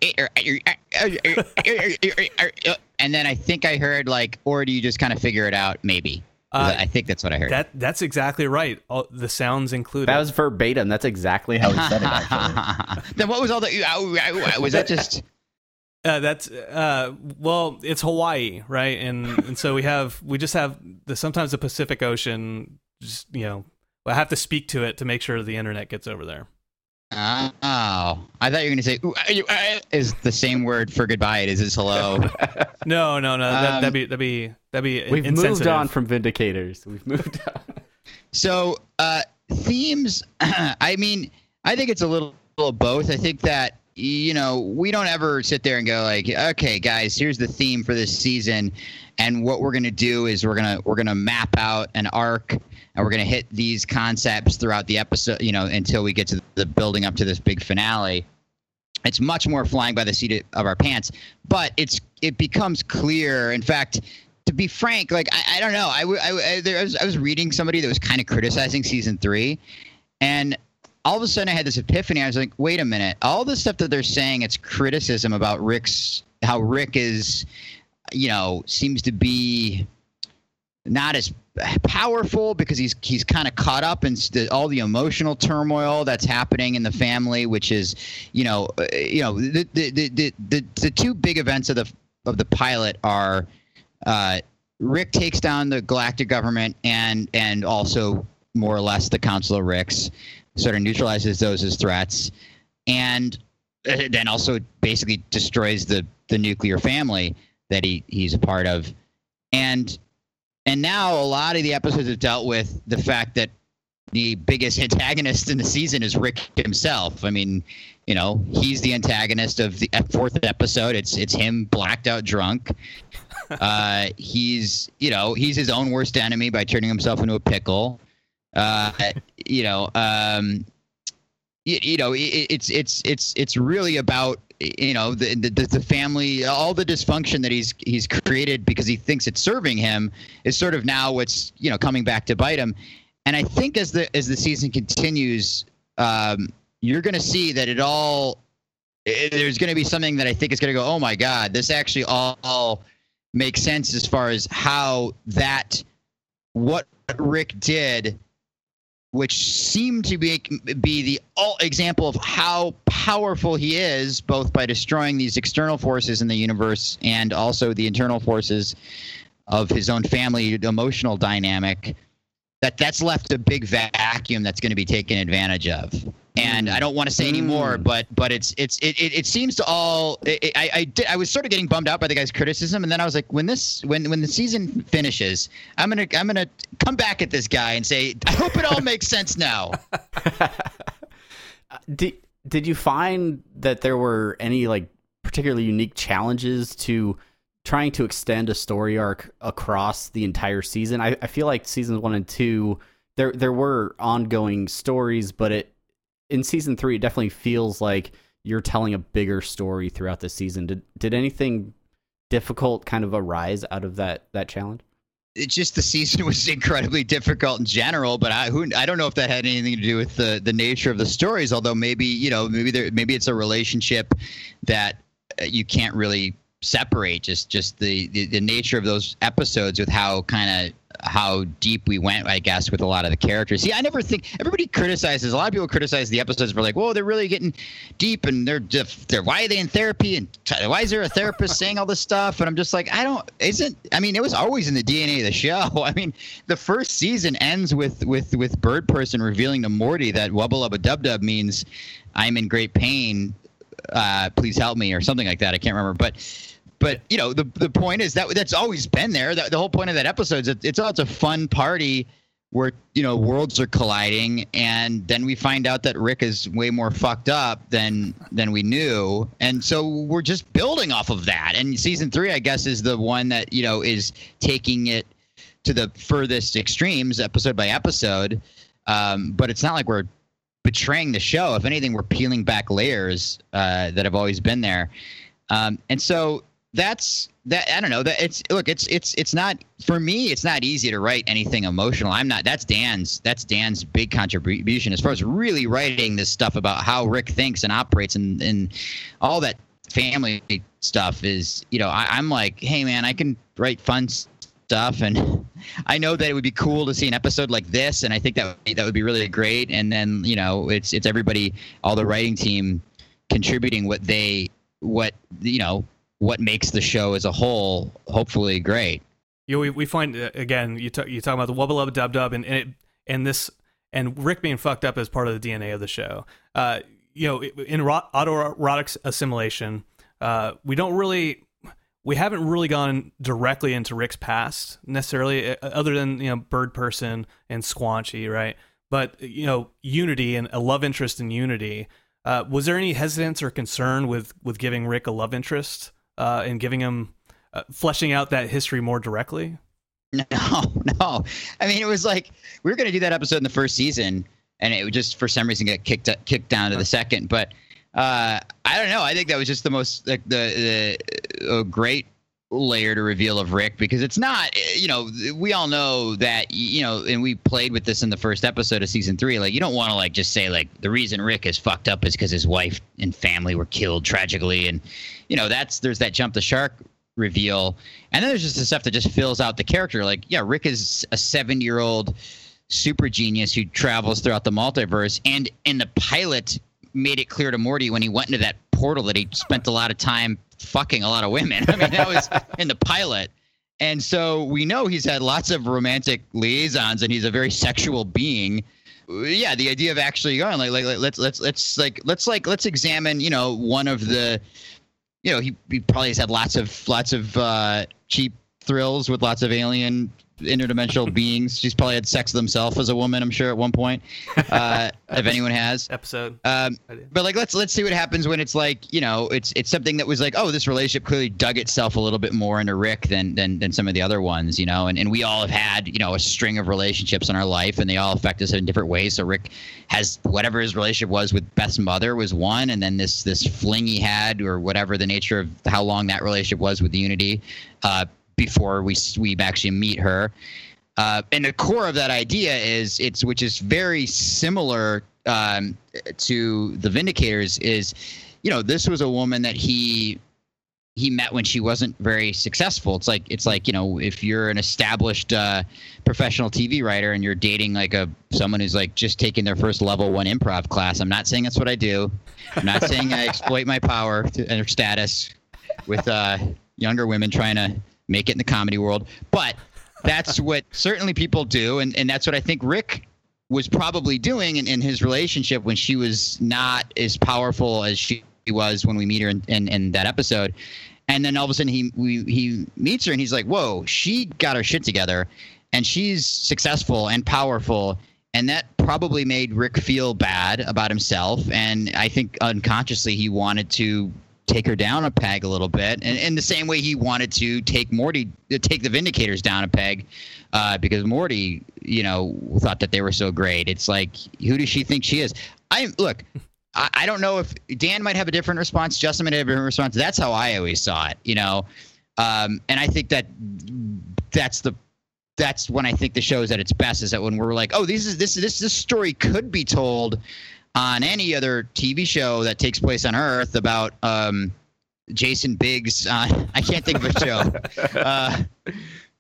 and then I think I heard like, or do you just kind of figure it out? Maybe. Uh, I think that's what I heard. That that's exactly right. All, the sounds included. That was verbatim. That's exactly how he said it. Actually. then what was all the? Oh, oh, was that just? Uh, that's uh, well, it's Hawaii, right? And and so we have we just have the sometimes the Pacific Ocean. Just you know, I have to speak to it to make sure the internet gets over there. Oh, I thought you were going to say uh, is the same word for goodbye. It is is hello. no, no, no. That, would um, be that'd be that'd be. We've moved on from Vindicators. We've moved on. So uh, themes. I mean, I think it's a little, little both. I think that you know, we don't ever sit there and go like, okay, guys, here's the theme for this season, and what we're gonna do is we're gonna we're gonna map out an arc, and we're gonna hit these concepts throughout the episode, you know, until we get to the building up to this big finale. It's much more flying by the seat of our pants, but it's it becomes clear. In fact, to be frank, like I, I don't know, I, I, I, was, I was reading somebody that was kind of criticizing season three, and all of a sudden I had this epiphany. I was like, wait a minute. All the stuff that they're saying, it's criticism about Rick's, how Rick is, you know, seems to be not as powerful because he's he's kind of caught up in all the emotional turmoil that's happening in the family, which is, you know, uh, you know, the the, the the the two big events of the of the pilot are, uh, Rick takes down the galactic government and and also more or less the Council of Ricks sort of neutralizes those as threats, and uh, then also basically destroys the the nuclear family that he he's a part of, and and now a lot of the episodes have dealt with the fact that the biggest antagonist in the season is Rick himself. I mean, you know, he's the antagonist of the fourth episode. It's it's him blacked out drunk. Uh, he's you know he's his own worst enemy by turning himself into a pickle. Uh, you know, um, you, you know, it, it's it's it's it's really about you know the, the the family, all the dysfunction that he's he's created because he thinks it's serving him is sort of now what's you know coming back to bite him. And I think as the as the season continues, um, you're going to see that it all it, there's going to be something that I think is going to go, oh my god, this actually all, all makes sense as far as how that what Rick did which seemed to be be the all example of how powerful he is, both by destroying these external forces in the universe and also the internal forces of his own family emotional dynamic. That that's left a big vacuum that's going to be taken advantage of. And I don't want to say any more, Mm. but but it's it's it, it, it seems to all. It, I I, did, I was sort of getting bummed out by the guy's criticism, and then I was like, when this when when the season finishes, I'm gonna I'm gonna come back at this guy and say, I hope it all makes sense now. Did did you find that there were any like particularly unique challenges to trying to extend a story arc across the entire season? I, I feel like seasons one and two there there were ongoing stories, but it in season three it definitely feels like you're telling a bigger story throughout the season. Did did anything difficult kind of arise out of that that challenge? it's just the season was incredibly difficult in general, but I who I don't know if that had anything to do with the the nature of the stories. Although maybe you know maybe there maybe it's a relationship that uh, you can't really separate. Just just the the, the nature of those episodes with how kind of how deep we went, I guess, with a lot of the characters. See, I never think everybody criticizes. A lot of people criticize the episodes for like, whoa, they're really getting deep, and they're just, they're why are they in therapy, and why is there a therapist saying all this stuff? And I'm just like, I don't, isn't. I mean, it was always in the DNA of the show. I mean, the first season ends with with with Bird Person revealing to Morty that Wubba Lubba Dub Dub means I'm in great pain. Uh, please help me, or something like that. I can't remember, but but you know the the point is that that's always been there. The, the whole point of that episode is it, it's it's a fun party where you know worlds are colliding, and then we find out that Rick is way more fucked up than than we knew, and so we're just building off of that. And season three, I guess, is the one that you know is taking it to the furthest extremes, episode by episode. Um, but it's not like we're betraying the show. If anything, we're peeling back layers uh, that have always been there. Um, and so that's that i don't know that it's look it's it's it's not for me it's not easy to write anything emotional. I'm not that's dan's that's dan's big contribution as far as really writing this stuff about how rick thinks and operates and and all that family stuff is you know I, i'm like hey man i can write fun stuff and i know that it would be cool to see an episode like this and i think that would be, that would be really great. And then you know it's it's everybody all the writing team contributing what they what you know what makes the show as a whole hopefully great. You know, we, we find uh, again you talk you talk about the wubba lubba dub dub and and, it, and this and Rick being fucked up as part of the DNA of the show. Uh, you know, in ro- autoerotic assimilation, uh, we don't really we haven't really gone directly into Rick's past necessarily, uh, other than you know Bird Person and Squanchy, right? But you know, Unity and a love interest in Unity. Uh, was there any hesitance or concern with with giving Rick a love interest uh, and giving him uh, fleshing out that history more directly? No, no. I mean, it was like we were going to do that episode in the first season, and it would just for some reason get kicked kicked down to the second. But uh, I don't know. I think that was just the most like the, the a great layer to reveal of Rick because it's not. You know, we all know that. You know, and we played with this in the first episode of season three. Like, you don't want to like just say like the reason Rick is fucked up is because his wife and family were killed tragically, and you know that's there's that jump the shark reveal. And then there's just the stuff that just fills out the character. Like, yeah, Rick is a seven year old super genius who travels throughout the multiverse. And in the pilot, made it clear to Morty when he went into that portal that he spent a lot of time fucking a lot of women. I mean, that was in the pilot. And so we know he's had lots of romantic liaisons and he's a very sexual being yeah the idea of actually going like, like, let's let's let's like let's like let's examine you know one of the you know he, he probably has had lots of lots of uh cheap thrills with lots of alien interdimensional beings. She's probably had sex with himself as a woman i'm sure at one point uh if anyone has. Episode. um but like let's let's see what happens when it's like you know it's it's something that was like oh this relationship clearly dug itself a little bit more into Rick than than than some of the other ones you know? And and we all have had you know a string of relationships in our life and they all affect us in different ways. So Rick has whatever his relationship was with Beth's mother was one and then this this fling he had or whatever the nature of how long that relationship was with Unity uh before we we actually meet her uh, and the core of that idea is it's which is very similar um, to the Vindicators is, you know, this was a woman that he he met when she wasn't very successful. It's like it's like you know if you're an established uh, professional TV writer and you're dating like a someone who's like just taking their first level one improv class. I'm not saying that's what I do. I'm not saying I exploit my power and status with uh, younger women trying to make it in the comedy world, but that's what certainly people do, and and that's what I think Rick was probably doing in, in his relationship when she was not as powerful as she was when we meet her in, in, in that episode. And then all of a sudden he we, he meets her and he's like, "Whoa, she got her shit together, and she's successful and powerful." And that probably made Rick feel bad about himself. And I think unconsciously he wanted to take her down a peg a little bit, and in the same way he wanted to take Morty, take the Vindicators down a peg, uh, because Morty, you know, thought that they were so great. It's like, who does she think she is? I look. I, I don't know if Dan might have a different response. Justin might have a different response. That's how I always saw it, you know. Um, and I think that that's the that's when I think the show is at its best. Is that when we're like, oh, this is this this this story could be told on any other TV show that takes place on Earth about um, Jason Biggs. Uh, I can't think of a show. Uh,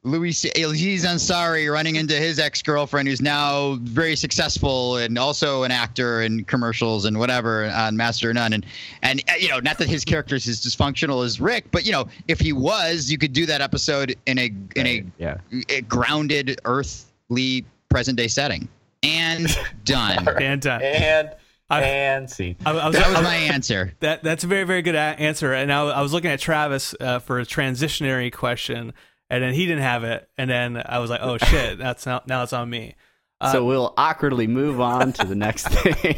Louis Aziz Ansari running into his ex girlfriend, who's now very successful and also an actor in commercials and whatever on Master of None. And and uh, you know, not that his character is as dysfunctional as Rick, but you know, if he was, you could do that episode in a in a, Yeah. a grounded, earthly, present day setting. And done. And uh, And I- and scene. I, I was, That was was my answer. That that's a very very good a- answer. And I, I was looking at Travis uh, for a transitionary question, and then he didn't have it, and then I was like, oh shit, that's now now it's on me. Uh, so we'll awkwardly move on to the next thing.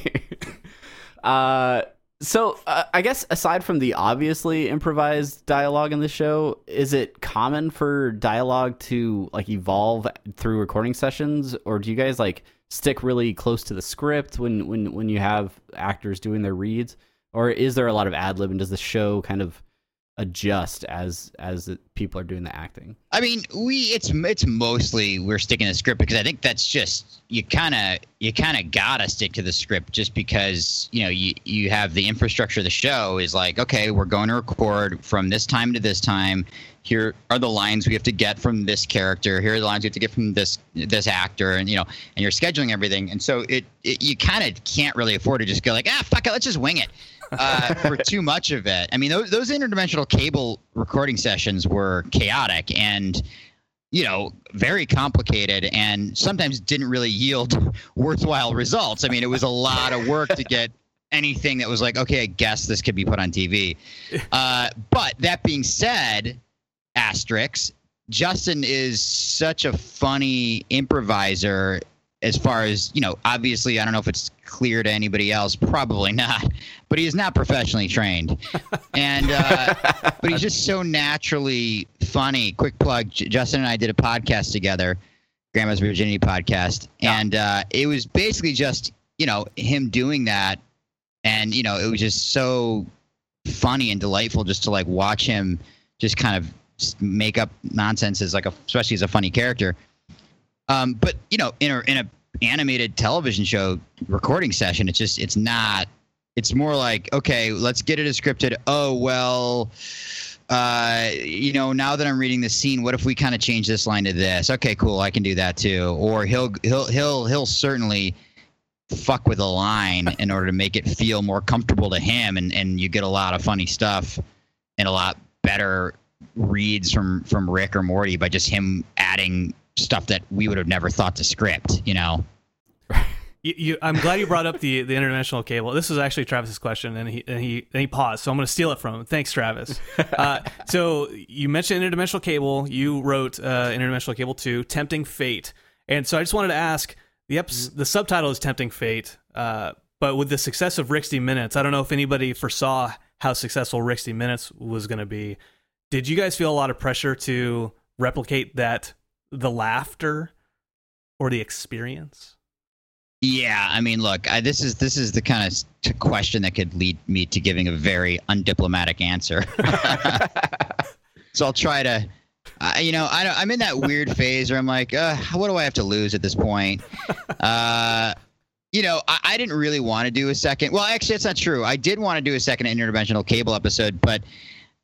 uh, so uh, I guess aside from the obviously improvised dialogue in the show, is it common for dialogue to like evolve through recording sessions, or do you guys like stick really close to the script when when when you have actors doing their reads, or is there a lot of ad lib, and does the show kind of adjust as as people are doing the acting? I mean, we it's it's mostly we're sticking to the script because I think that's just you kind of you kind of gotta stick to the script just because you know you you have the infrastructure of the show is like okay we're going to record from this time to this time. Here are the lines we have to get from this character. Here are the lines we have to get from this this actor, and you know, and you're scheduling everything, and so it, it you kind of can't really afford to just go like ah fuck it, let's just wing it uh, for too much of it. I mean, those, those interdimensional cable recording sessions were chaotic and, you know, very complicated and sometimes didn't really yield worthwhile results. I mean, it was a lot of work to get anything that was like, okay, I guess this could be put on TV. Uh, but that being said, asterisks, Justin is such a funny improviser as far as you know obviously i don't know if it's clear to anybody else probably not but he is not professionally trained. And uh, but he's just so naturally funny. Quick plug justin and i did a podcast together grandma's virginity podcast. And uh, it was basically just you know him doing that. And you know it was just so funny and delightful just to like watch him just kind of make up nonsense as like a especially as a funny character um, but you know, in a in a animated television show recording session, it's just it's not. It's more like okay, let's get it as scripted. Oh well, uh, you know, now that I'm reading the scene, what if we kind of change this line to this? Okay, cool, I can do that too. Or he'll he'll he'll he'll certainly fuck with a line in order to make it feel more comfortable to him, and and you get a lot of funny stuff and a lot better reads from from Rick or Morty by just him adding stuff that we would have never thought to script. You know. You, you, I'm glad you brought up the the interdimensional cable. This was actually Travis's question, and he and he and he paused. So I'm going to steal it from him. Thanks, Travis. Uh, so you mentioned interdimensional cable. You wrote uh, interdimensional cable two, tempting fate. And so I just wanted to ask the eps- the subtitle is tempting fate, uh, but with the success of Rixty Minutes, I don't know if anybody foresaw how successful Rixty Minutes was going to be. Did you guys feel a lot of pressure to replicate that the laughter or the experience? Yeah, I mean, look, I, this is this is the kind of t- question that could lead me to giving a very undiplomatic answer. so I'll try to, you know, I, i'm in that weird phase where I'm like, uh, what do I have to lose at this point? Uh, you know, I, I didn't really want to do a second. Well, actually, that's not true. I did want to do a second interdimensional cable episode, but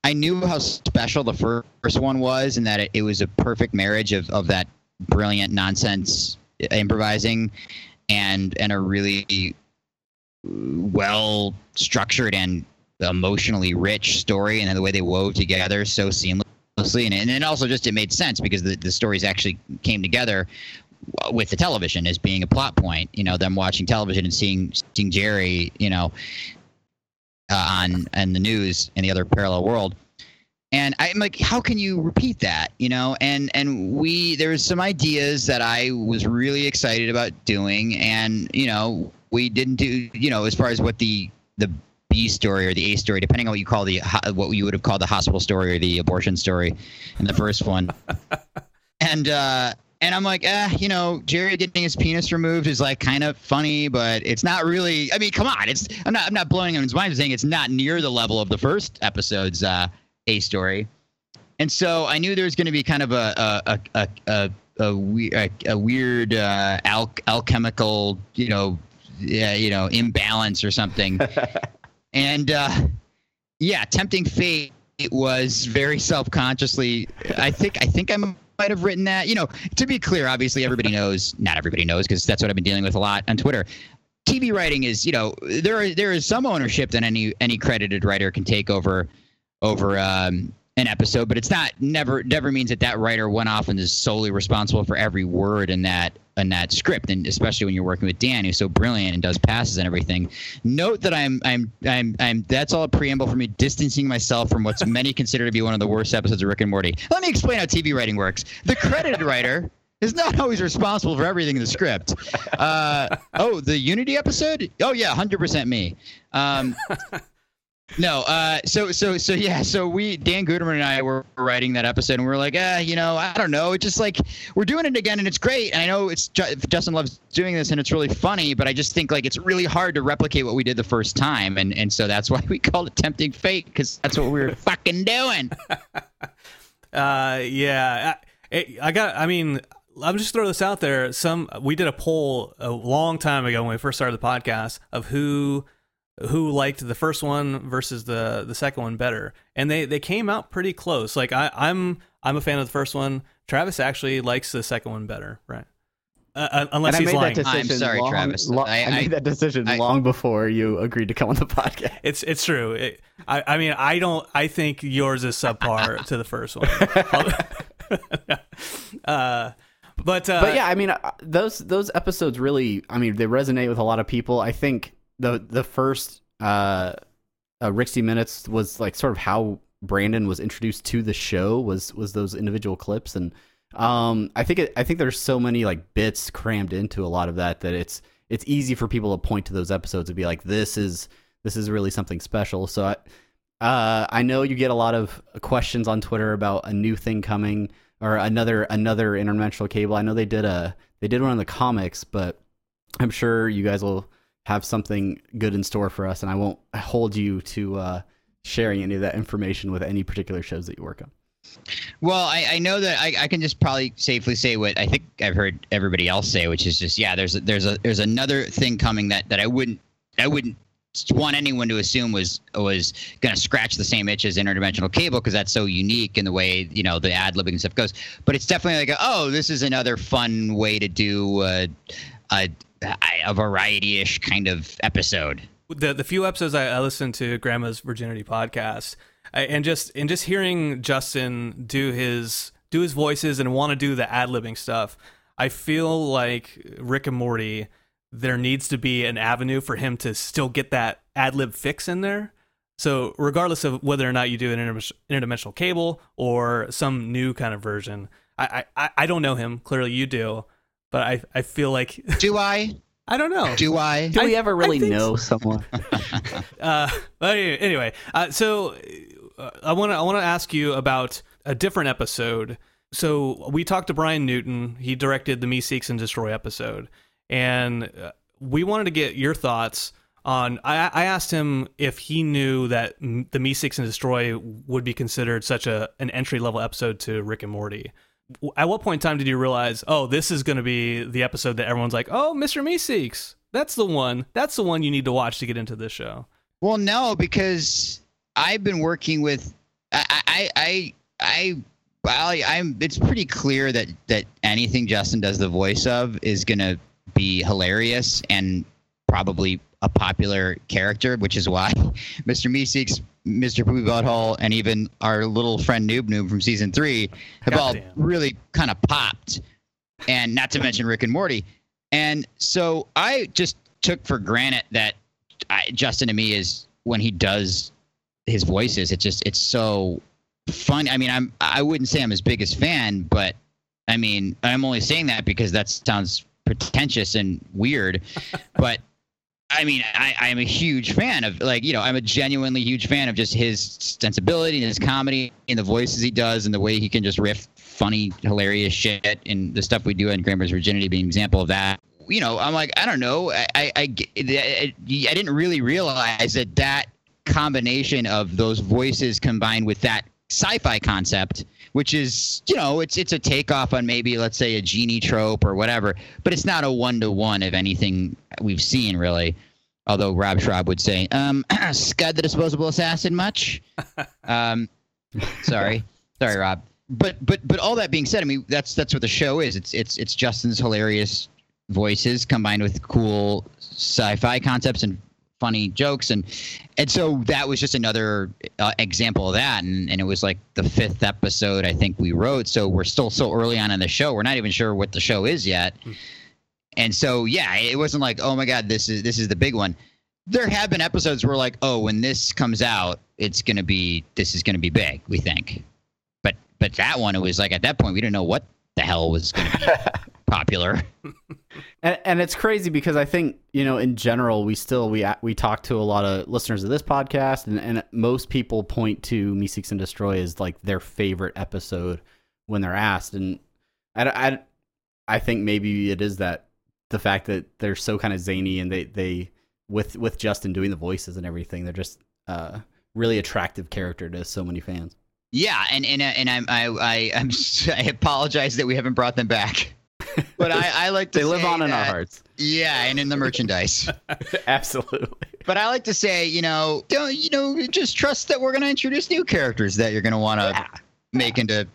I knew how special the first one was, and that it, it was a perfect marriage of, of that brilliant nonsense improvising, and and a really well structured and emotionally rich story, and the way they wove together so seamlessly, and and then also just it made sense because the the stories actually came together with the television as being a plot point. You know, them watching television and seeing seeing Jerry, you know, uh, on and the news in the other parallel world. And I'm like, how can you repeat that? You know, and and we there's some ideas that I was really excited about doing, and you know, we didn't do, you know, as far as what the the B story or the A story, depending on what you call the what you would have called the hospital story or the abortion story in the first one. and uh and I'm like, eh, you know, Jerry getting his penis removed is like kind of funny, but it's not really. I mean, come on, it's. I'm not. I'm not blowing him his mind. I'm saying it's not near the level of the first episode's uh, A story. And so I knew there was going to be kind of a a a a, a, we- a, a weird uh, al- alchemical, you know, yeah, you know, imbalance or something. and uh, yeah, tempting fate was very self-consciously. I think I think I might have written that. You know, to be clear, obviously everybody knows. Not everybody knows because that's what I've been dealing with a lot on Twitter. TV writing is, you know, there there is some ownership that any any credited writer can take over over um, an episode, but it's not never never means that that writer went off and is solely responsible for every word in that in that script, and especially when you're working with Dan, who's so brilliant and does passes and everything. Note that I'm I'm I'm I'm that's all a preamble for me distancing myself from what's many consider to be one of the worst episodes of Rick and Morty. Let me explain how TV writing works. The credited writer is not always responsible for everything in the script. Uh, oh, the Unity episode? Oh yeah, hundred percent me. Um, no, uh, so so so yeah, so we Dan Guterman and I were writing that episode, and we are like, ah, you know, I don't know, it's just like we're doing it again, and it's great, and I know it's Ju- Justin loves doing this, and it's really funny, but I just think like it's really hard to replicate what we did the first time, and and so that's why we called it tempting fate because that's what we were fucking doing. Uh, yeah, I, I got. I mean, I'm just throw this out there. Some we did a poll a long time ago when we first started the podcast of who who liked the first one versus the the second one better, and they they came out pretty close. Like I, I'm I'm a fan of the first one. Travis actually likes the second one better, right? Uh, uh, unless and I he's made lying. that decision. I'm sorry, long, Travis. lo- I- I, made that decision I- long before you agreed to come on the podcast. It's it's true. It, I I mean I don't. I think yours is subpar to the first one. uh, but uh, but yeah, I mean, uh, those those episodes really, I mean, they resonate with a lot of people. I think the the first uh, uh Rixty Minutes was like sort of how Brandon was introduced to the show was was those individual clips, and um, I think it, I think there's so many like bits crammed into a lot of that that it's it's easy for people to point to those episodes and be like, this is this is really something special. So I. Uh, I know you get a lot of questions on Twitter about a new thing coming or another another interdimensional cable. I know they did a they did one in the comics, but I'm sure you guys will have something good in store for us, and I won't hold you to uh, sharing any of that information with any particular shows that you work on. Well, I, I know that I, I can just probably safely say what I think I've heard everybody else say, which is just yeah, there's a, there's a there's another thing coming that, that I wouldn't I wouldn't want anyone to assume was was going to scratch the same itch as interdimensional cable because that's so unique in the way you know the ad libbing stuff goes. But it's definitely like a, oh, this is another fun way to do a a, a variety ish kind of episode. the the few episodes I, listened to Grandma's Virginity podcast, I, and just and just hearing Justin do his do his voices and want to do the ad libbing stuff, I feel like Rick and Morty. There needs to be an avenue for him to still get that ad lib fix in there. So regardless of whether or not you do an interdimension- interdimensional cable or some new kind of version, I I, I don't know him. Clearly you do, but I I feel like Do I? I don't know. Do I? Do we I- ever really think know someone? Uh, but anyway, anyway, uh, so uh, I want to I want to ask you about a different episode. So we talked to Bryan Newton. He directed the Meeseeks and Destroy episode, and uh, we wanted to get your thoughts on. I, I asked him if he knew that the Meeseeks and Destroy would be considered such a an entry level episode to Rick and Morty. At what point in time did you realize, oh, this is going to be the episode that everyone's like, oh, Mr. Meeseeks, that's the one. That's the one you need to watch to get into this show. Well, no, because I've been working with I, I, I, I, I'm. It's pretty clear that that anything Justin does the voice of is gonna be hilarious and probably a popular character, which is why Mr. Meeseeks, Mr. Poopy Butthole, and even our little friend Noob Noob from season three have all Goddamn. really kind of popped, and not to mention Rick and Morty. And so I just took for granted that I, Justin to me is when he does his voices, it just it's so fun. I mean, I'm I wouldn't say I'm his biggest fan, but I mean, I'm only saying that because that sounds pretentious and weird. but I mean, I, I'm a huge fan of like you know I'm a genuinely huge fan of just his sensibility and his comedy and the voices he does and the way he can just riff funny, hilarious shit and the stuff we do in Grandma's Virginity being an example of that. You know, I'm like I don't know, I I, I, I I didn't really realize that that combination of those voices combined with that sci-fi concept which is you know it's it's a takeoff on maybe let's say a genie trope or whatever but it's not a one-to-one of anything we've seen really. Although rob Schrab would say um scud the disposable assassin much? Um sorry. Sorry rob. But but but all that being said i mean that's that's what the show is. It's it's it's justin's hilarious voices combined with cool sci-fi concepts and funny jokes. And and so that was just another uh, example of that. And, and it was like the fifth episode i think we wrote. So we're still so early on in the show. We're not even sure what the show is yet. And so yeah it wasn't like oh my god this is this is the big one. There have been episodes where like oh when this comes out it's gonna be this is gonna be big we think. But but that one it was like at that point we didn't know what the hell was gonna be popular. And, and it's crazy because I think you know in general we still we we talk to a lot of listeners of this podcast and, and most people point to Meeseeks and Destroy as like their favorite episode when they're asked. And I, I, I think maybe it is that the fact that they're so kind of zany and they they with with Justin doing the voices and everything they're just uh really attractive character to so many fans. Yeah, and and and I'm I I I'm I apologize that we haven't brought them back, but I I like to They live say on in our hearts. Yeah, and in the merchandise. Absolutely. but I like to say, you know, don't you know, just trust that we're going to introduce new characters that you're going to want to make into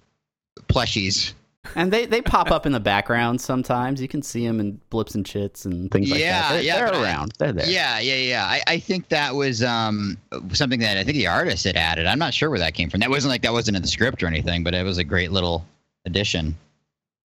plushies. And they, they pop up in the background sometimes. You can see them in Blips and Chitz and things like Yeah, that. They're, yeah, they're but I- around. They're there. Yeah, yeah, yeah. I, I think that was um something that I think the artist had added. I'm not sure where that came from. That wasn't like that wasn't in the script or anything, but it was a great little addition.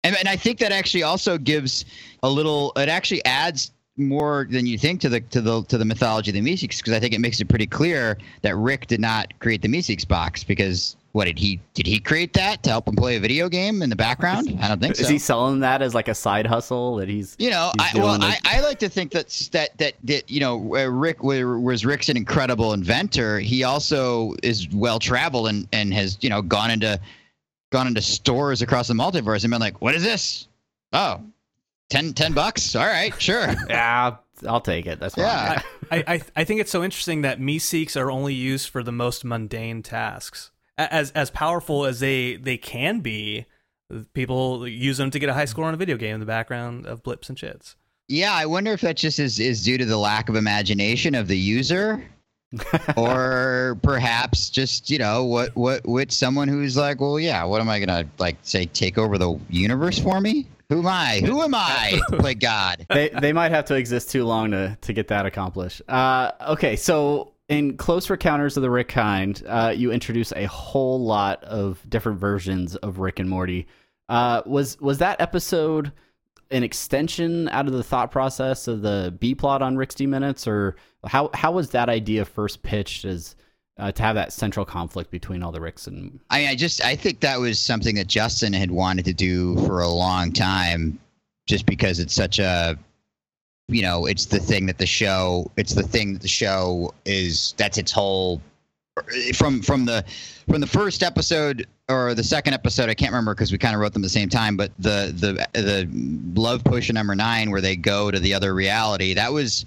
And, and I think that actually also gives a little. It actually adds more than you think to the to the to the mythology of the Meeseeks because I think it makes it pretty clear that Rick did not create the Meeseeks box because what did he did he create that to help him play a video game in the background? I don't think so. Is he selling that as like a side hustle that he's You know, He's I, well, doing I. I like to think that that that, that you know, Rick was Rick's an incredible inventor. He also is well traveled and and has you know gone into gone into stores across the multiverse and been like, what is this? Oh, 10, 10 bucks. All right, sure. Yeah, I'll take it. That's fine. Yeah. I, I I think it's so interesting that Meeseeks are only used for the most mundane tasks. As as powerful as they they can be, people use them to get a high score on a video game in the background of Blips and Chitz. Yeah, I wonder if that just is, is due to the lack of imagination of the user, or perhaps just you know what what with someone who's like, well, yeah, what am I gonna like say take over the universe for me? Who am I? Who am I? Play God. they they might have to exist too long to to get that accomplished. Uh, okay, so in Close Encounters of the Rick Kind, uh, you introduce a whole lot of different versions of Rick and Morty. Uh, was was that episode an extension out of the thought process of the B plot on Rixty Minutes, or how how was that idea first pitched as uh, to have that central conflict between all the Ricks and I, I just I think that was something that Justin had wanted to do for a long time, just because it's such a, you know, it's the thing that the show, it's the thing that the show is. That's its whole. From from the from the first episode or the second episode, I can't remember because we kind of wrote them at the same time. But the the the love potion number nine, where they go to the other reality, that was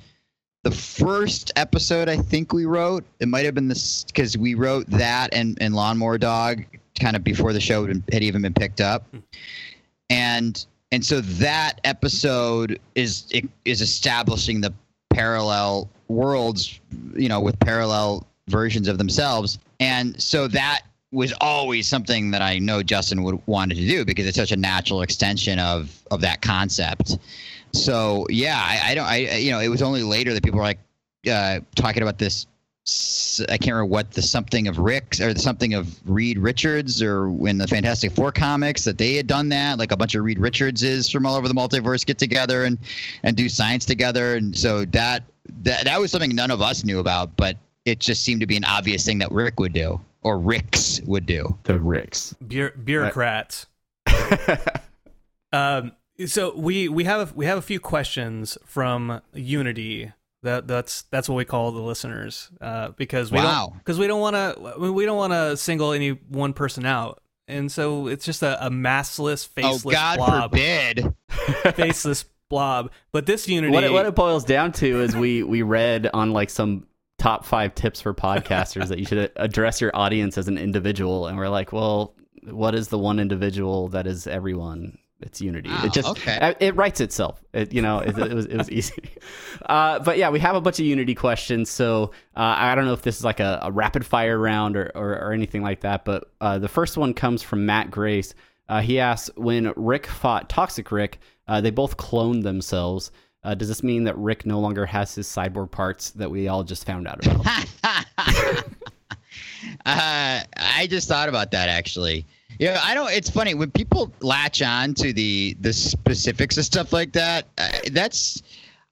the first episode I think we wrote. It might have been this because we wrote that and, and Lawnmower Dog kind of before the show had even been picked up, hmm. and and so that episode is is establishing the parallel worlds, you know, with parallel versions of themselves, and so that was always something that I know Justin would wanted to do because it's such a natural extension of of that concept. So yeah, I, I don't, I you know, it was only later that people were like uh, talking about this. I can't remember what the something of Rick's or the something of Reed Richards or in the Fantastic Four comics that they had done that. Like a bunch of Reed Richardses from all over the multiverse get together and and do science together, and so that that that was something none of us knew about, but it just seemed to be an obvious thing that Rick would do or Ricks would do. The Ricks. Bu- bureaucrats. um, so we we have we have a few questions from Unity. That that's that's what we call the listeners uh, because we Wow. don't because we don't want to we don't want to single any one person out, and so it's just a, a massless, faceless oh God blob, forbid! faceless blob. But this Unity, What it, what it boils down to is we we read on like some top five tips for podcasters that you should address your audience as an individual, and we're like, well, what is the one individual that is everyone? It's Unity. Wow, it just okay. uh, it writes itself. It, you know, it, it was it was easy. Uh, but yeah, we have a bunch of Unity questions. So uh, I don't know if this is like a, a rapid fire round or, or or anything like that. But uh, the first one comes from Matt Grace. Uh, he asks, when Rick fought Toxic Rick, uh, they both cloned themselves. Uh, does this mean that Rick no longer has his cyborg parts that we all just found out about? uh, I just thought about that actually. Yeah, I don't. It's funny when people latch on to the the specifics of stuff like that. Uh, that's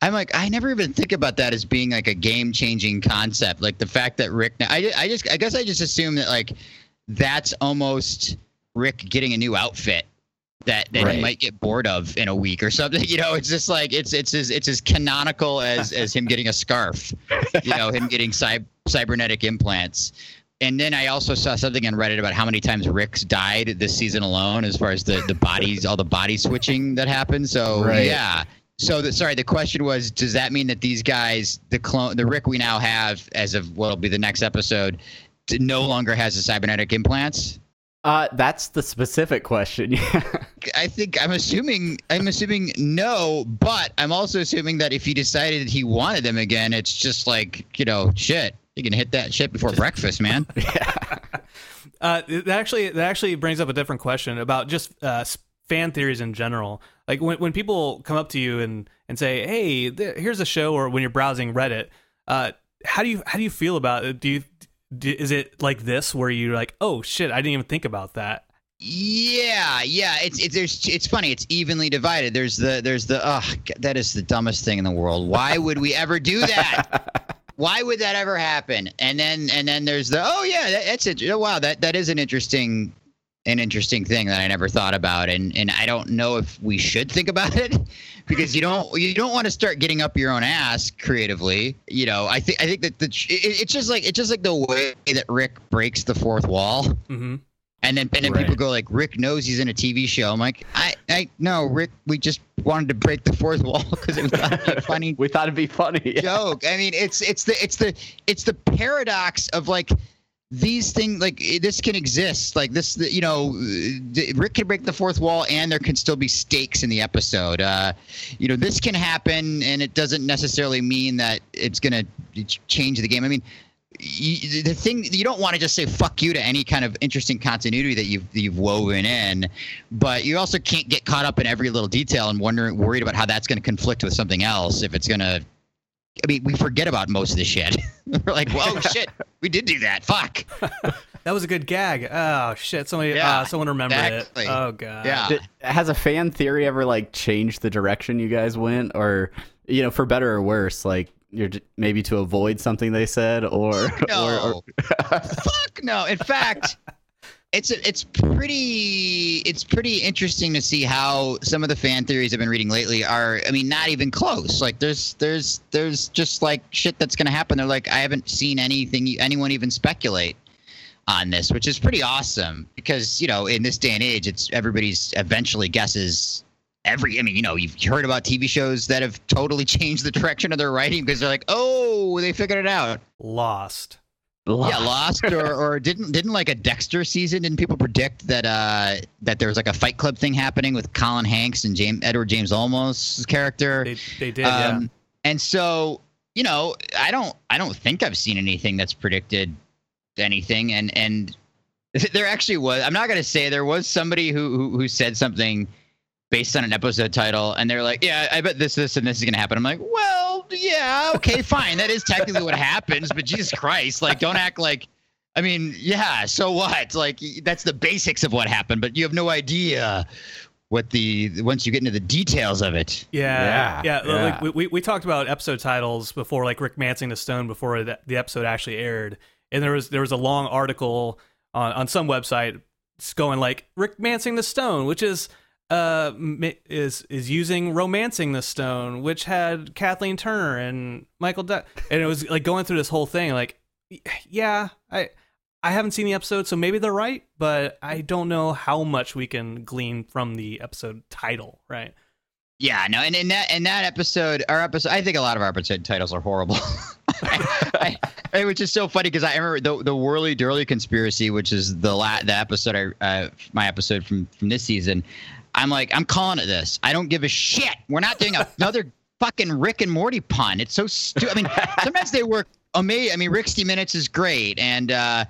I'm like I never even think about that as being like a game changing concept. Like the fact that Rick. I I just I guess I just assume that like that's almost Rick getting a new outfit that that Right. he might get bored of in a week or something. You know, it's just like it's it's as it's as canonical as as him getting a scarf. You know, him getting cy- cybernetic implants. And then I also saw something on Reddit about how many times Rick's died this season alone, as far as the the bodies, all the body switching that happened. So Right. yeah. So the, sorry, the question was: Does that mean that these guys, the clone, the Rick we now have as of what'll be the next episode, no longer has the cybernetic implants? Uh, that's the specific question. I think I'm assuming I'm assuming no, but I'm also assuming that if he decided he wanted them again, it's just like you know shit. You can hit that shit before breakfast, man. yeah. Uh, that actually that actually brings up a different question about just uh, fan theories in general. Like when when people come up to you and and say, "Hey, th- here's a show," or when you're browsing Reddit, uh, how do you how do you feel about it? Do you do, is it like this where you're like, "Oh shit, I didn't even think about that." Yeah, yeah. It's it's there's it's funny. It's evenly divided. There's the there's the oh that is the dumbest thing in the world. Why would we ever do that? Why would that ever happen? And then and then there's the oh yeah that, that's it. Oh, wow, that that is an interesting an interesting thing that I never thought about. And and I don't know if we should think about it because you don't you don't want to start getting up your own ass creatively. You know, I think I think that the it, it's just like it's just like the way that Rick breaks the fourth wall. hmm And then, and then Right. people go like, Rick knows he's in a TV show. I'm like, I, I no, Rick. We just wanted to break the fourth wall because it was funny we thought it'd be funny. Yeah. joke. I mean, it's it's the it's the it's the paradox of like these things like eh, this can exist like this you know rick can break the fourth wall and there can still be stakes in the episode uh you know this can happen and it doesn't necessarily mean that it's gonna change the game i mean you, the thing you don't want to just say fuck you to any kind of interesting continuity that you've you've woven in, but you also can't get caught up in every little detail and wondering worried about how that's going to conflict with something else. If it's going to, I mean, we forget about most of the shit. We're like, whoa, shit, we did do that. Fuck. That was a good gag. Oh shit! Somebody, Yeah, uh, someone remembered exactly. it. Oh god. Yeah. Did, has a fan theory ever like changed the direction you guys went, or you know, for better or worse? Like you're maybe to avoid something they said, or No. or, or Fuck no. In fact, it's it's pretty it's pretty interesting to see how some of the fan theories I've been reading lately are. I mean, not even close. Like there's there's there's just like shit that's gonna happen. They're like I haven't seen anything anyone even speculate on this, which is pretty awesome because you know in this day and age, it's everybody's eventually guesses every. I mean, you know, you've heard about TV shows that have totally changed the direction of their writing because they're like, oh, they figured it out. Lost. Yeah, Lost or, or didn't didn't like a Dexter season? Didn't people predict that uh that there was like a Fight Club thing happening with Colin Hanks and James Edward James Olmos' character? They they did. yeah. Um, And so you know, I don't I don't think I've seen anything that's predicted anything, and and There actually was. I'm not gonna say there was somebody who who, who said something based on an episode title, and they're like, "Yeah, I bet this, this, and this is gonna happen." I'm like, "Well, yeah, okay, fine. That is technically what happens, but Jesus Christ, like, don't act like." I mean, yeah. So what? Like, that's the basics of what happened, but you have no idea what the once you get into the details of it. Yeah, Yeah, yeah. Like yeah. we, we we talked about episode titles before, like Rick Mancing the Stone before the, the episode actually aired, and there was there was a long article on on some website going like Rick Mancing the Stone, which is uh is is using romancing the stone which had kathleen turner and michael and it was like going through this whole thing like yeah i i haven't seen the episode so maybe they're right but i don't know how much we can glean from the episode title right Yeah, no, and in that in that episode, our episode, I think a lot of our episode titles are horrible. I, I, which is so funny because I remember the the Whirly Dirly conspiracy, which is the la- the episode I uh, my episode from from this season. I'm like, I'm calling it this. I don't give a shit. We're not doing another fucking Rick and Morty pun. It's so stupid. I mean, sometimes they work amazing. I mean, Rixty Minutes is great, and uh,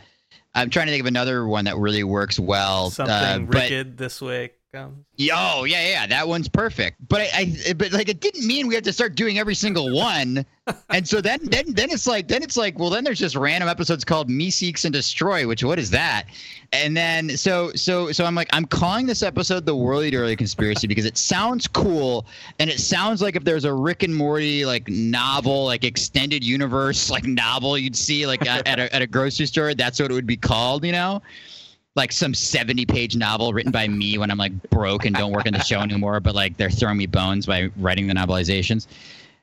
I'm trying to think of another one that really works well. something uh, but- Ricked this way comes Oh yeah, yeah, that one's perfect. But I, I, but like, it didn't mean we had to start doing every single one. and so then, then, then it's like, then it's like, well, then there's just random episodes called "Meeseeks and Destroy," which what is that? And then, so, so, so I'm like, I'm calling this episode the Whirly Dirly Conspiracy because it sounds cool, and it sounds like if there's a Rick and Morty like novel, like extended universe like novel you'd see like at, at, a, at a grocery store, that's what it would be called, you know like some 70 page novel written by me when I'm like broke and don't work in the show anymore, but like they're throwing me bones by writing the novelizations.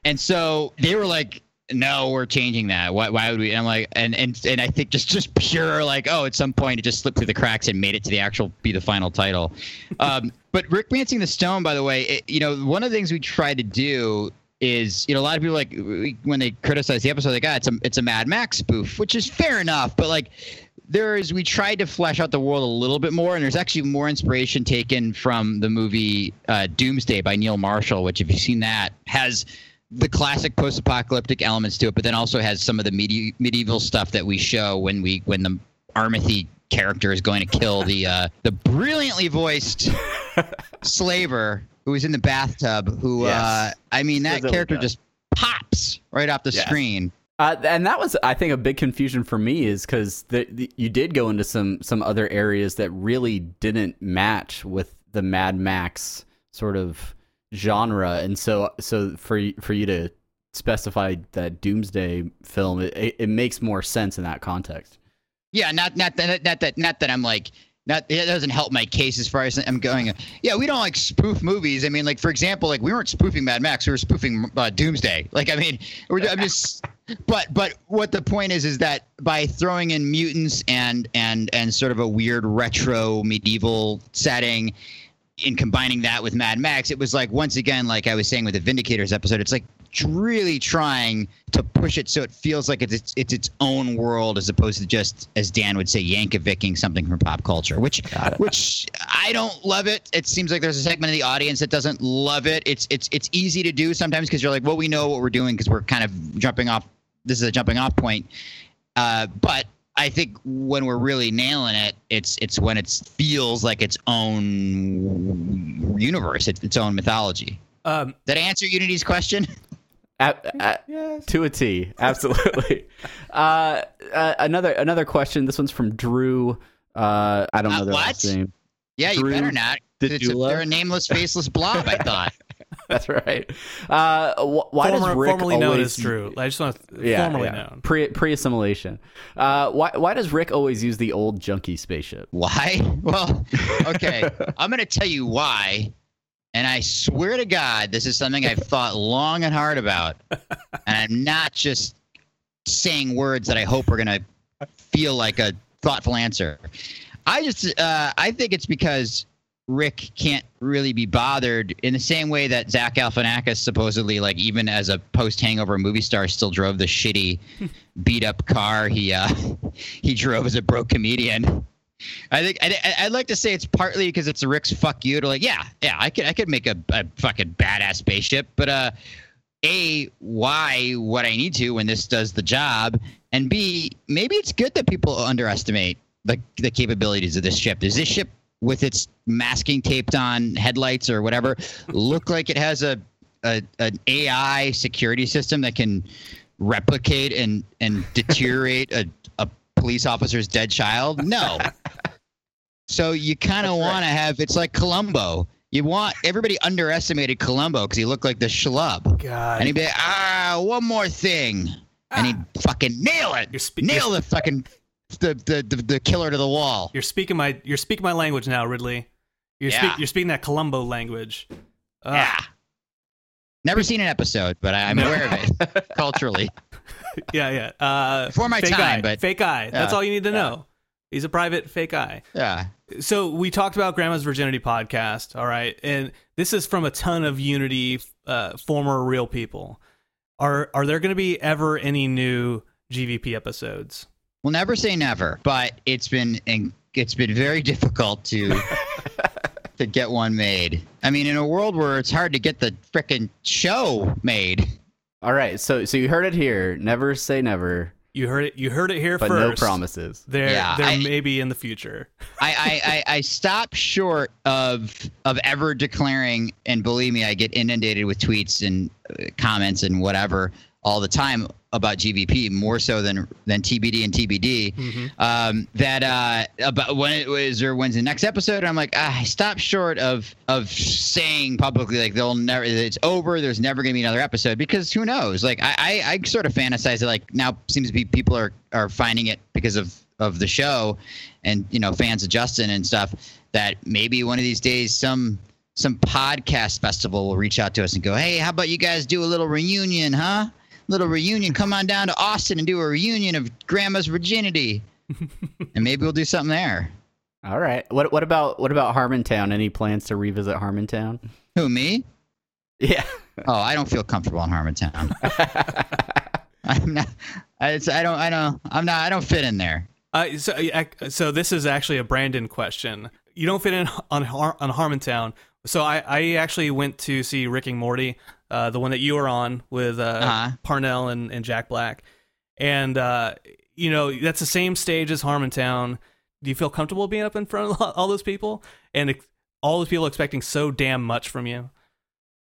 And so they were like, no, we're changing that. Why, why would we? And I'm like, and, and, and I think just, just pure like, oh, at some point it just slipped through the cracks and made it to the actual, be the final title. Um, but Rick Mancing the Stone, by the way, it, you know, one of the things we tried to do is you know a lot of people like when they criticize the episode like ah it's a it's a Mad Max spoof which is fair enough but like there is we tried to flesh out the world a little bit more and there's actually more inspiration taken from the movie uh, Doomsday by Neil Marshall which if you've seen that has the classic post-apocalyptic elements to it but then also has some of the medi- medieval stuff that we show when we when the Armothy character is going to kill the uh, the brilliantly voiced slaver who is in the bathtub who uh, I mean that character just pops right off the Yes. screen Uh, and that was, I think, a big confusion for me is because you did go into some some other areas that really didn't match with the Mad Max sort of genre, and so so for for you to specify that Doomsday film, it, it, makes more sense in that context. Yeah, not not that not that not that I'm like not it doesn't help my case as far as I'm going. Yeah, we don't like spoof movies. I mean, like for example, like we weren't spoofing Mad Max, we were spoofing uh, Doomsday. Like I mean, I'm just. But but what the point is is that by throwing in mutants and and and sort of a weird retro medieval setting, in combining that with Mad Max, it was like once again, like I was saying with the Vindicators episode, it's like really trying to push it so it feels like it's it's, it's its own world as opposed to just, as Dan would say, Yankovicking something from pop culture. Which which I don't love it. It seems like there's a segment of the audience that doesn't love it. It's it's it's easy to do sometimes because you're like, well, we know what we're doing because we're kind of jumping off. This is a jumping off point. Uh, but I think when we're really nailing it, it's it's when it feels like its own universe, its, its own mythology. um Did I answer Unity's question? At, at, To a T, absolutely. uh, uh, another another question. This one's from Drew. Uh, I don't know Uh, their what? last name. Yeah, you better not. It's you a, love- they're a nameless, faceless blob. I thought. That's right. Uh, wh- why does Rick formerly known always as Drew. I just want to Yeah, formerly yeah. known. Pre pre assimilation. Uh, why why does Rick always use the old junkie spaceship? Why? Well, okay. I'm going to tell you why. And I swear to God, this is something I've thought long and hard about. And I'm not just saying words that I hope are going to feel like a thoughtful answer. I just, uh, I think it's because Rick can't really be bothered in the same way that Zach Galifianakis supposedly, like even as a post-hangover movie star, still drove the shitty, beat-up car he uh, he drove as a broke comedian. I think I, I'd like to say it's partly because it's Rick's fuck you to like, yeah, yeah, I could I could make a, a fucking badass spaceship, but uh, a why would I need to when this does the job, and b maybe it's good that people underestimate the the capabilities of this ship. Does this ship with its masking taped on headlights or whatever look like it has a, a an AI security system that can replicate and and deteriorate a, a police officer's dead child? No. So you kind of That's right. want to have it's like Columbo. You want everybody underestimated Columbo because he looked like the schlub, God, and he'd be like, ah, one more thing, and he'd fucking nail it, spe- nail the fucking the, the the killer to the wall. you're speaking my you're speaking my language now, Ridley. You're Yeah. speak, you're speaking that Columbo language. Ugh. Yeah. Never seen an episode, but I'm No. aware of it culturally. yeah, yeah. Uh, Before my fake time, eye, but- fake eye. That's all you need to know. He's a private fake eye. Yeah. So we talked about Grandma's Virginity podcast, all right, and this is from a ton of Unity uh, former real people. Are are there going to be ever any new GVP episodes? We'll never say never, but it's been it's been very difficult to to get one made. I mean, in a world where it's hard to get the frickin' show made. All right, so so you heard it here. Never say never, You heard it. You heard it here but first. no promises. There, Yeah, there I- may be in the future. I, I, I, I stop short of of ever declaring, and believe me, I get inundated with tweets and uh, comments and whatever all the time about GVP, more so than than TBD and TBD. Mhm. Um, that uh, about when it was or when's the next episode? And I'm like, ah, I stop short of of saying publicly like they'll never, it's over. There's never gonna be another episode because who knows? Like I, I, I sort of fantasize that like now seems to be people are are finding it because of of the show and you know fans of Justin and stuff that maybe one of these days some some podcast festival will reach out to us and go, hey, how about you guys do a little reunion, huh? Little reunion. Come on down to Austin and do a reunion of Grandma's virginity, and maybe we'll do something there. All right. What what about what about Harmontown? Any plans to revisit Harmontown? Who me? Yeah. Oh, I don't feel comfortable in Harmontown. I'm not. I, it's, I don't. I don't. I'm not. I don't fit in there. Uh, so, so this is actually a Brandon question. You don't fit in on Har- on Harmontown. So I, I actually went to see Rick and Morty, uh, the one that you were on with uh, Uh-huh. Parnell and, and Jack Black, and uh, you know that's the same stage as Harmontown. Do you feel comfortable being up in front of all those people and ex- all those people expecting so damn much from you?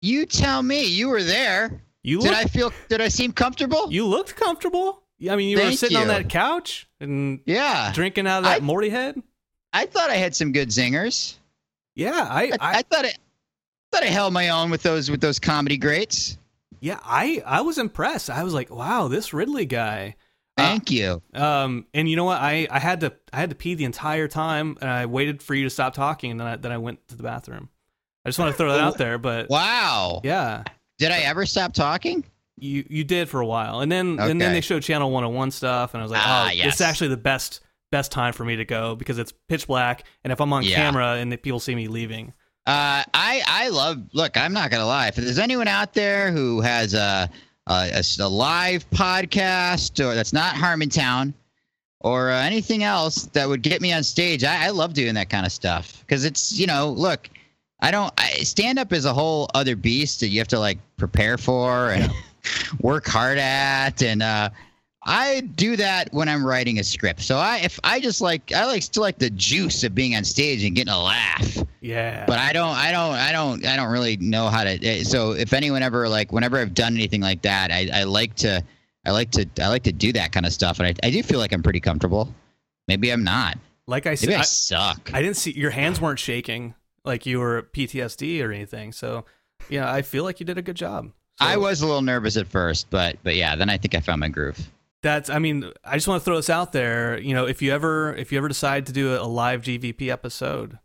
You tell me. You were there. You Did I feel? Did I seem comfortable? you looked comfortable. I mean, you were Thank sitting on that couch and yeah. drinking out of that I- Morty head. I thought I had some good zingers. Yeah, I, I, I I thought I thought I held my own with those with those comedy greats. Yeah, I I was impressed. I was like, wow, this Ridley guy. Thank you. Um, and you know what? I I had to I had to pee the entire time, and I waited for you to stop talking, and then I, then I went to the bathroom. I just want to throw that out there, but Wow. yeah, Did I ever stop talking? you you did for a while, and then and then they showed Channel 101 stuff, and I was like, Ah, oh, yes. it's actually the best best time for me to go because it's pitch black, and if I'm on Yeah. camera and the people see me leaving, Uh, I I love. Look, I'm not gonna lie. If there's anyone out there who has a a live podcast or that's not Harmontown or uh, anything else that would get me on stage, I, I love doing that kind of stuff because it's you know, look, I don't I, stand up is a whole other beast that you have to like prepare for and work hard at and uh I do that when I'm writing a script. So I if I just like I like still like the juice of being on stage and getting a laugh yeah, but I don't, I don't, I don't, I don't really know how to. eh, So if anyone ever like, whenever I've done anything like that, I, I like to, I like to, I like to do that kind of stuff, and I, I do feel like I'm pretty comfortable. Maybe I'm not. like I said, I, I, suck. I didn't see your hands weren't shaking like you were PTSD or anything. So, yeah, I feel like you did a good job. So I was a little nervous at first, but but yeah, then I think I found my groove. That's. I mean, I just want to throw this out there. You know, if you ever if you ever decide to do a, live GVP episode,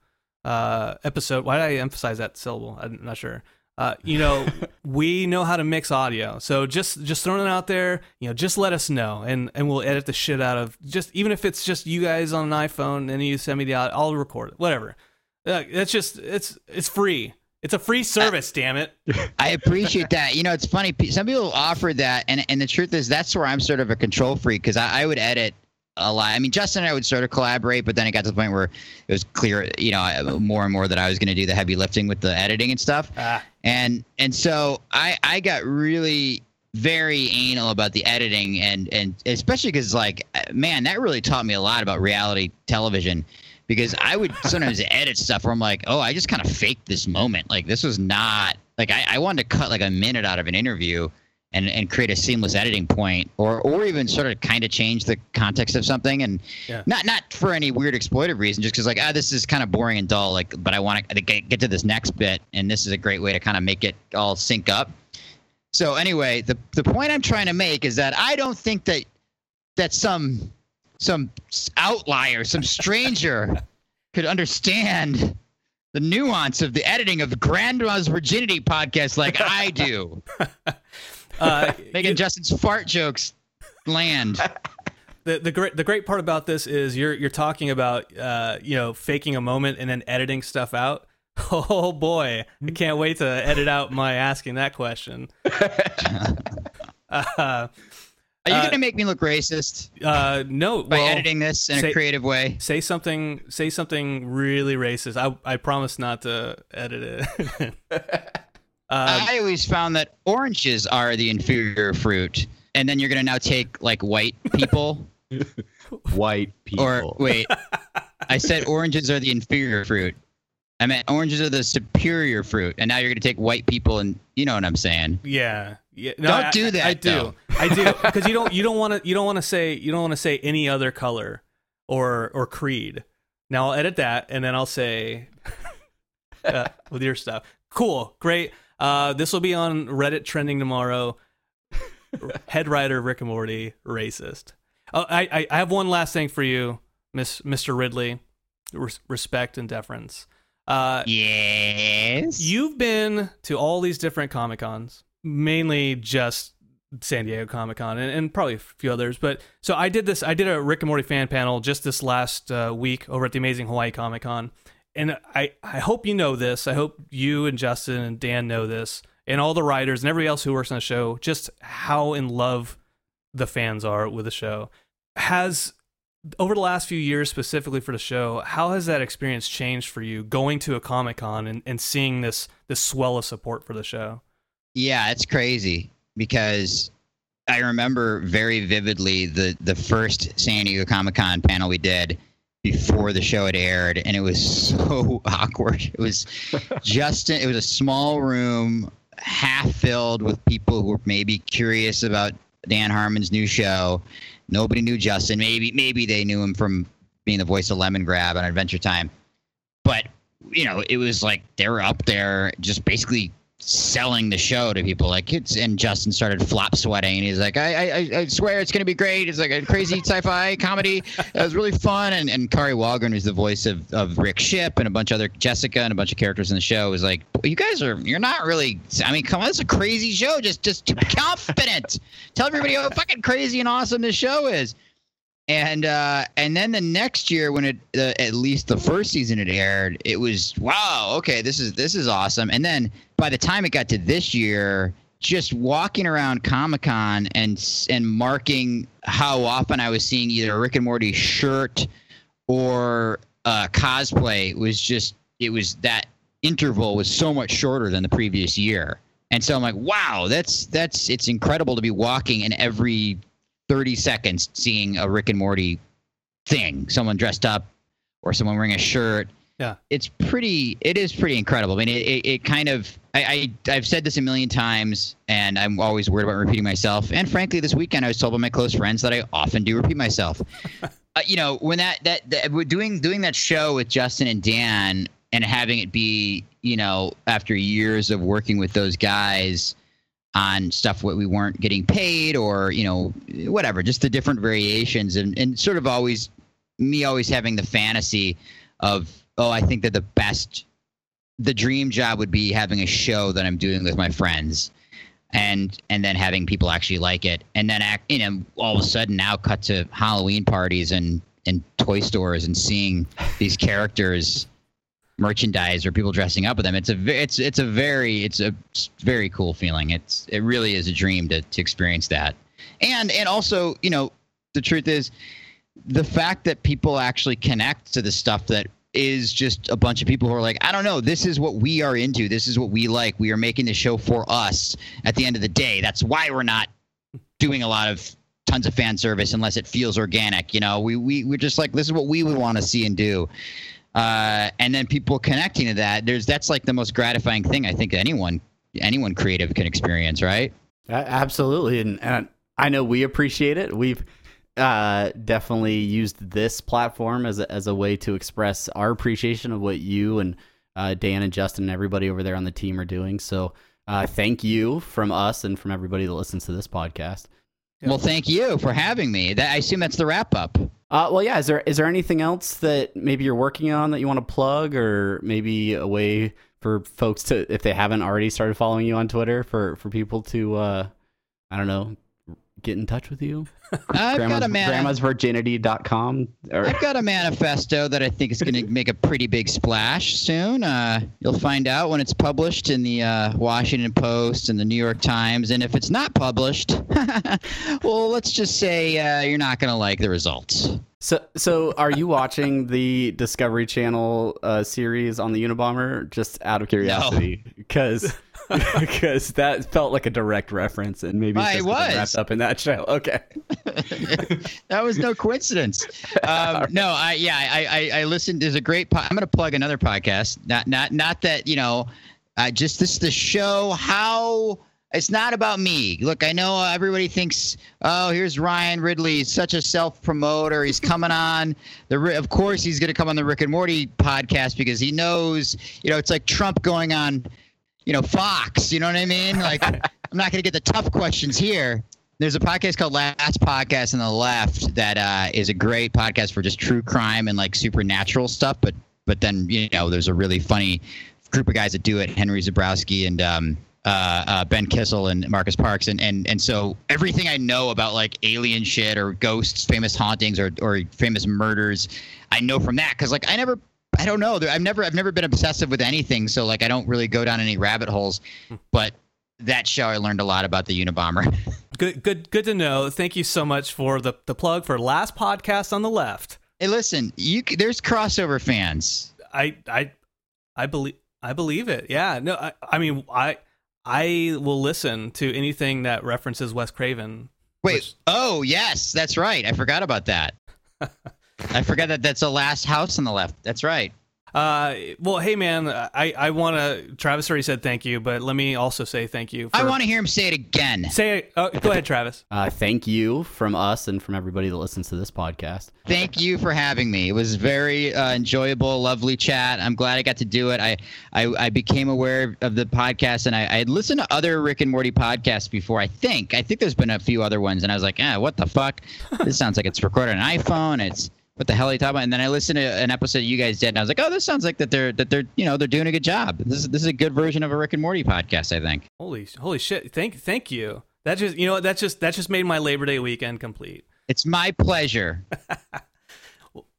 uh, episode. Why did I emphasize that syllable? I'm not sure. Uh, you know, we know how to mix audio, so just just throwing it out there. You know, just let us know, and and we'll edit the shit out of just even if it's just you guys on an iPhone and you send me the audio, I'll record it. Whatever. Uh, that's just it's it's free. It's a free service. damn it. I appreciate that. You know, it's funny. Some people offer that, and and the truth is, that's where I'm sort of a control freak because I, I would edit a lot. I mean, Justin and I would sort of collaborate, but then it got to the point where it was clear, you know, more and more that I was going to do the heavy lifting with the editing and stuff. Ah, and and so I I got really very anal about the editing and and especially because like man that really taught me a lot about reality television because i would sometimes edit stuff where i'm like oh i just kind of faked this moment like this was not like I, I wanted to cut like a minute out of an interview and and create a seamless editing point or or even sort of kind of change the context of something and Yeah. not not for any weird exploitive reason just because like ah this is kind of boring and dull like but i want to get, get to this next bit and this is a great way to kind of make it all sync up so anyway the the point i'm trying to make is that i don't think that that some some outlier some stranger could understand the nuance of the editing of grandma's virginity podcast like i do Uh, making justin's fart jokes land the the great the great part about this is you're you're talking about uh you know faking a moment and then editing stuff out. Oh boy, I can't wait to edit out my asking that question. uh, are you Uh, gonna make me look racist uh, no, by well, editing this in say- a creative way say something say something really racist. I I promise not to edit it. uh, I always found that oranges are the inferior fruit, and then you're gonna now take like white people, White people. or wait, I said oranges are the inferior fruit. I meant oranges are the superior fruit, and now you're gonna take white people, and you know what I'm saying. Yeah. Yeah. No, Don't I- do that, I, do. I do because you don't you don't want to you don't want to say you don't want to say any other color or or creed. Now I'll edit that and then I'll say uh, with your stuff. Cool, great. Uh, this will be on Reddit trending tomorrow. Head writer Rick and Morty racist. Oh, I, I I have one last thing for you, Miss Mr. Ridley. Res- respect and deference. Uh, Yes. You've been to all these different Comic Cons, mainly just San Diego Comic Con and, and probably a few others. But so I did this, I did a Rick and Morty fan panel just this last uh, week over at the Amazing Hawaii Comic Con. And I, I hope you know this. I hope you and Justin and Dan know this, and all the writers and everybody else who works on the show, just how in love the fans are with the show. Has over the last few years specifically for the show how has that experience changed for you going to a comic-con and, and seeing this this swell of support for the show Yeah, it's crazy because I remember very vividly the the first San Diego Comic Con panel we did before the show had aired, and it was so awkward. It was just it was a small room, half filled with people who were maybe curious about Dan Harmon's new show. Nobody knew Justin. Maybe maybe they knew him from being the voice of Lemongrab on Adventure Time, but you know, it was like they were up there just basically selling the show to people. Like it's and Justin started flop sweating and he's like, I I, I swear it's gonna be great. It's like a crazy sci-fi comedy. It was really fun. And and Kari Wahlgren, who's the voice of, of Rick Ship and a bunch of other Jessica and a bunch of characters in the show, was like, You guys are you're not really I mean, come on, it's a crazy show. Just just confident. Tell everybody how fucking crazy and awesome this show is and uh, and then the next year when it uh, at least the first season it aired it was wow okay this is this is awesome. And then by the time it got to this year just walking around comic-con and and marking how often i was seeing either a rick and morty shirt or uh, cosplay was just it was that interval was so much shorter than the previous year. And so i'm like wow that's that's it's incredible to be walking and every 30 seconds seeing a Rick and Morty thing, someone dressed up or someone wearing a shirt. Yeah. It's pretty, it is pretty incredible. I mean, it, it, it kind of, I, I, I've said this a million times and I'm always worried about repeating myself. And frankly, this weekend I was told by my close friends that I often do repeat myself. uh, you know, when that, that, that, we're doing, doing that show with Justin and Dan and having it be, you know, after years of working with those guys, on stuff what we weren't getting paid or you know whatever just the different variations and, and sort of always me always having the fantasy of oh i think that the best the dream job would be having a show that i'm doing with my friends and and then having people actually like it. And then act you know all of a sudden now cut to halloween parties and and toy stores and seeing these characters merchandise or people dressing up with them. It's a it's it's a very it's a very cool feeling. It's it really is a dream to to experience that. And and also, you know, the truth is the fact that people actually connect to the stuff that is just a bunch of people who are like, I don't know, this is what we are into. This is what we like. We are making the show for us at the end of the day. That's why we're not doing a lot of tons of fan service unless it feels organic. You know, we, we, we're just like, this is what we would want to see and do. Uh, and then people connecting to that, there's that's like the most gratifying thing I think anyone anyone creative can experience, right? Absolutely, and, and I know we appreciate it. We've uh, definitely used this platform as a, as a way to express our appreciation of what you and uh, Dan and Justin and everybody over there on the team are doing. So, uh, thank you from us and from everybody that listens to this podcast. Well, thank you for having me. That I assume that's the wrap up. Uh, well, yeah. Is there is there anything else that maybe you're working on that you want to plug, or maybe a way for folks to, if they haven't already started following you on Twitter, for for people to, uh, I don't know, get in touch with you? I've Grandma's, got a man. grandmasvirginity.com or I've got a manifesto that I think is going to make a pretty big splash soon. Uh, you'll find out when it's published in the uh, Washington Post and the New York Times. And if it's not published, well, let's just say uh, you're not going to like the results. So, so are you watching the Discovery Channel uh, series on the Unabomber? Just out of curiosity, because because that felt like a direct reference, and maybe I just 'cause I'm was. wrapped up in that show. Okay, that was no coincidence. Um, no, I yeah, I, I I listened. There's a great. Po- I'm going to plug another podcast. Not not not that you know, uh, just this the show how. It's not about me. Look, I know everybody thinks, oh, here's Ryan Ridley. He's such a self promoter. He's coming on the. Of course, he's going to come on the Rick and Morty podcast because he knows, you know, it's like Trump going on, you know, Fox. You know what I mean? Like, I'm not going to get the tough questions here. There's a podcast called Last Podcast on the Left that uh, is a great podcast for just true crime and like supernatural stuff. But but then you know there's a really funny group of guys that do it. Henry Zebrowski and um, uh, uh, Ben Kissel and Marcus Parks and and and so everything I know about like alien shit or ghosts, famous hauntings or or famous murders, I know from that because like I never. I don't know. I've never, I've never been obsessive with anything, so like I don't really go down any rabbit holes. Hmm. But that show, I learned a lot about the Unabomber. Good, good, good to know. Thank you so much for the the plug for last podcast on the left. Hey, listen, you there's crossover fans. I, I, I believe, I believe it. Yeah. No, I, I mean, I, I will listen to anything that references Wes Craven. Wait, Which- oh yes, that's right. I forgot about that. I forgot that that's the last house on the left. That's right. Uh, well, hey man, I, I want to. Travis already said thank you, but let me also say thank you. For, I want to hear him say it again. say. Uh, go ahead, Travis. uh, thank you from us and from everybody that listens to this podcast. Thank you for having me. It was very uh, enjoyable, lovely chat. I'm glad I got to do it. I I, I became aware of the podcast, and I, I had listened to other Rick and Morty podcasts before. I think I think there's been a few other ones, and I was like, ah, what the fuck? this sounds like it's recorded on an iPhone. It's what the hell are you talking about? And then I listened to an episode you guys did, and I was like, oh, this sounds like that they're that they're you know they're doing a good job. This is this is a good version of a Rick and Morty podcast, I think. Holy, holy shit! Thank, thank you. That just, you know, that just, that just made my Labor Day weekend complete. It's my pleasure.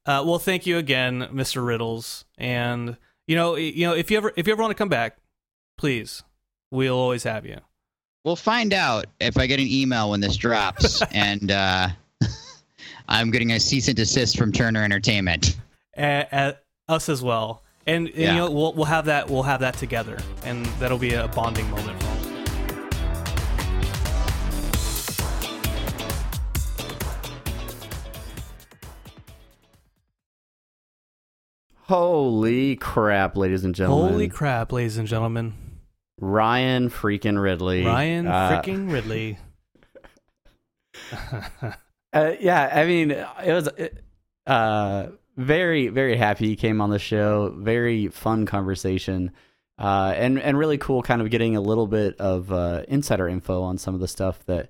Uh, well, thank you again, Mr. Riddles. And you know, you know, if you ever, if you ever want to come back, please, we'll always have you. We'll find out if I get an email when this drops, and uh, I'm getting a cease and desist from Turner Entertainment. At, at us as well. And, and Yeah. you know, we'll we'll have that we'll have that together, and that'll be a bonding moment for us. Holy crap, ladies and gentlemen! Holy crap, ladies and gentlemen! Ryan freaking Ridley. Ryan Uh, freaking Ridley. Uh, yeah, I mean, it was uh, very, very happy he came on the show. Very fun conversation, uh, and and really cool. Kind of getting a little bit of uh, insider info on some of the stuff that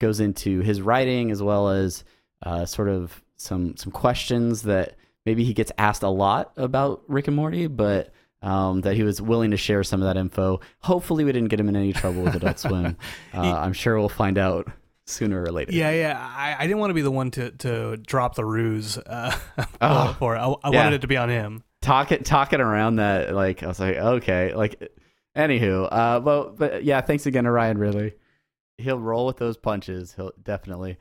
goes into his writing, as well as uh, sort of some some questions that maybe he gets asked a lot about Rick and Morty, but. Um, that he was willing to share some of that info. Hopefully, we didn't get him in any trouble with Adult Swim. Uh, I'm sure we'll find out sooner or later. Yeah, yeah. I, I didn't want to be the one to, to drop the ruse uh, for, Oh, for it. I, I yeah. wanted it to be on him. talking talking around that like I was like okay like anywho uh well, but yeah thanks again to Ryan Ridley he'll roll with those punches he'll definitely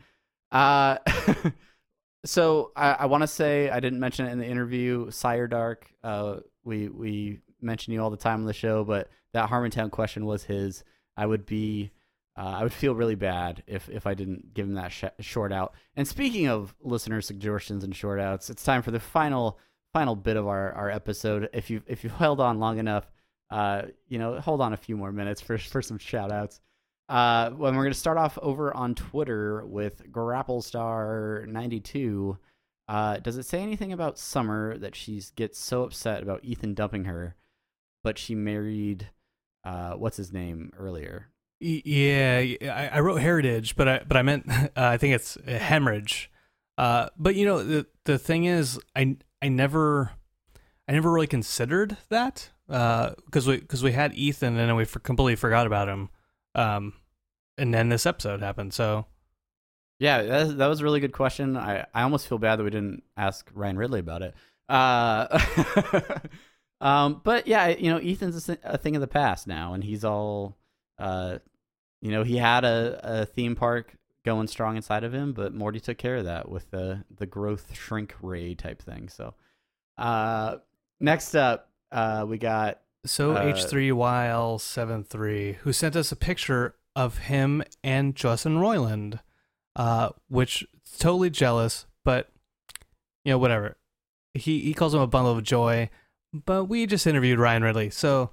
uh so I, I want to say I didn't mention it in the interview. Sire Dark, uh, we we mention you all the time on the show, but that Harmontown question was his. I would be, uh, I would feel really bad if if I didn't give him that sh- short out. And speaking of listener suggestions and short outs, it's time for the final final bit of our, our episode. If you if you held on long enough, uh, you know, hold on a few more minutes for for some shout outs. Uh, when we're going to start off over on Twitter with Grapplestar92. Uh, does it say anything about Summer that she gets so upset about Ethan dumping her, but she married, uh, what's his name earlier? Yeah, I, wrote heritage, but I but I meant uh, I think it's hemorrhage. Uh, but you know the the thing is, I I never I never really considered that because we because we had Ethan and then we for, completely forgot about him. Um, and then this episode happened. So Yeah, that, that was a really good question. I, I almost feel bad that we didn't ask Ryan Ridley about it. Uh, um, but yeah, you know, Ethan's a, a thing of the past now, and he's all, uh, you know, he had a, a theme park going strong inside of him, but Morty took care of that with the the growth shrink ray type thing. So, uh, next up, uh, we got so Uh, H3YL73 who sent us a picture of him and Justin Roiland, uh, which totally jealous, but you know whatever. He he calls him a bundle of joy, but we just interviewed Ryan Ridley, so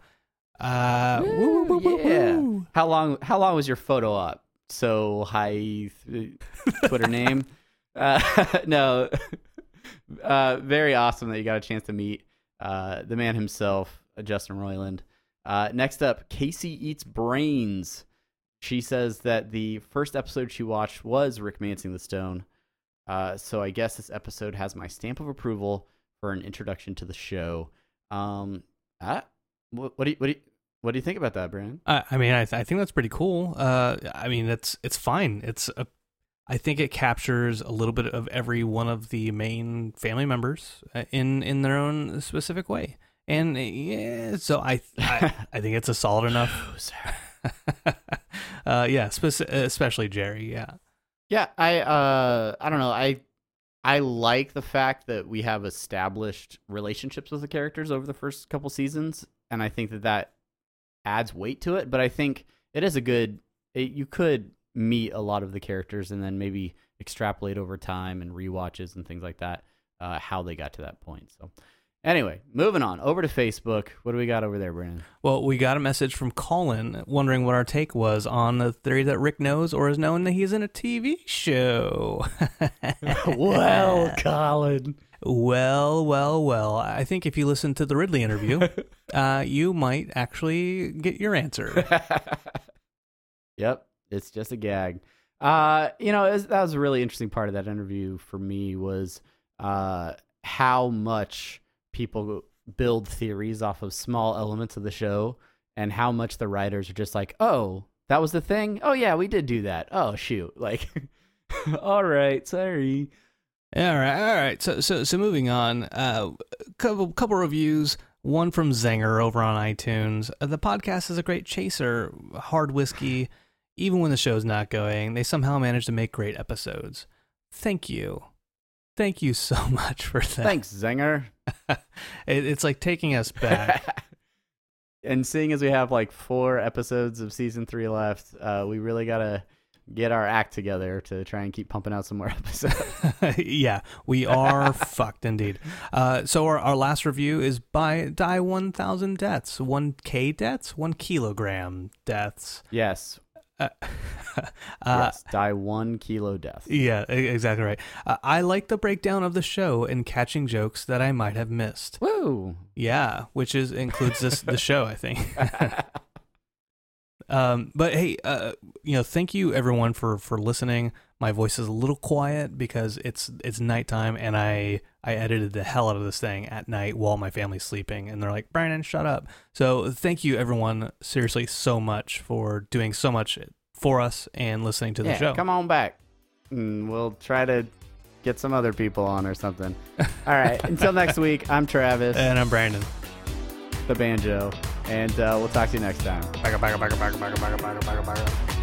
uh, woo, woo, woo, yeah. How long? How long was your photo up? So high th- Twitter name? Uh, no. Uh, very awesome that you got a chance to meet uh, the man himself, uh, Justin Roiland. Uh, next up, Casey eats brains. She says that the first episode she watched was Rickmancing the Stone. Uh, so I guess this episode has my stamp of approval for an introduction to the show. Um, ah, what, what do you what do you what do you think about that, Brandon? I, I mean, I, th- I think that's pretty cool. Uh, I mean, it's it's fine. It's a, I think it captures a little bit of every one of the main family members uh, in in their own specific way, and uh, yeah, so I I, I think it's a solid enough. uh, yeah, speci- especially Jerry. Yeah, Yeah, I uh I don't know. I I like the fact that we have established relationships with the characters over the first couple seasons and I think that that adds weight to it, but I think it is a good it, you could meet a lot of the characters and then maybe extrapolate over time and rewatches and things like that uh how they got to that point. So anyway, moving on over to Facebook. What do we got over there, Brandon? Well, we got a message from Colin wondering what our take was on the theory that Rick knows or is known that he's in a TV show. Well, Colin. Well, well, well. I think if you listen to the Ridley interview, uh, you might actually get your answer. Yep, it's just a gag. Uh, you know, was, that was a really interesting part of that interview for me was uh, how much people build theories off of small elements of the show, and how much the writers are just like, "Oh, that was the thing. Oh yeah, we did do that. Oh shoot, like, all right, sorry." all right, all right. So, so, so moving on. Uh, couple, couple reviews. One from Zenger over on iTunes. Uh, the podcast is a great chaser. Hard whiskey. Even when the show's not going, they somehow manage to make great episodes. Thank you. Thank you so much for that. Thanks, Zenger. it, it's like taking us back. and seeing as we have like four episodes of season three left, uh, we really gotta get our act together to try and keep pumping out some more episodes. yeah, we are fucked indeed. Uh, so our, our last review is by Die 1000 Deaths. 1K deaths? 1 kilogram deaths. yes, Uh, uh, yes, die one kilo death. Yeah, exactly right. Uh, I like the breakdown of the show and catching jokes that I might have missed. Woo! Yeah, which is includes this the show, I think. um, but hey, uh, you know, thank you everyone for for listening. My voice is a little quiet because it's it's nighttime and I I edited the hell out of this thing at night while my family's sleeping and they're like, "Brandon, shut up." So, thank you everyone seriously so much for doing so much for us and listening to the yeah, show. Come on back. And we'll try to get some other people on or something. All right, until next week, I'm Travis and I'm Brandon. The banjo and uh, we'll talk to you next time. Back up, back up, back up, back up, back up, back up, back up.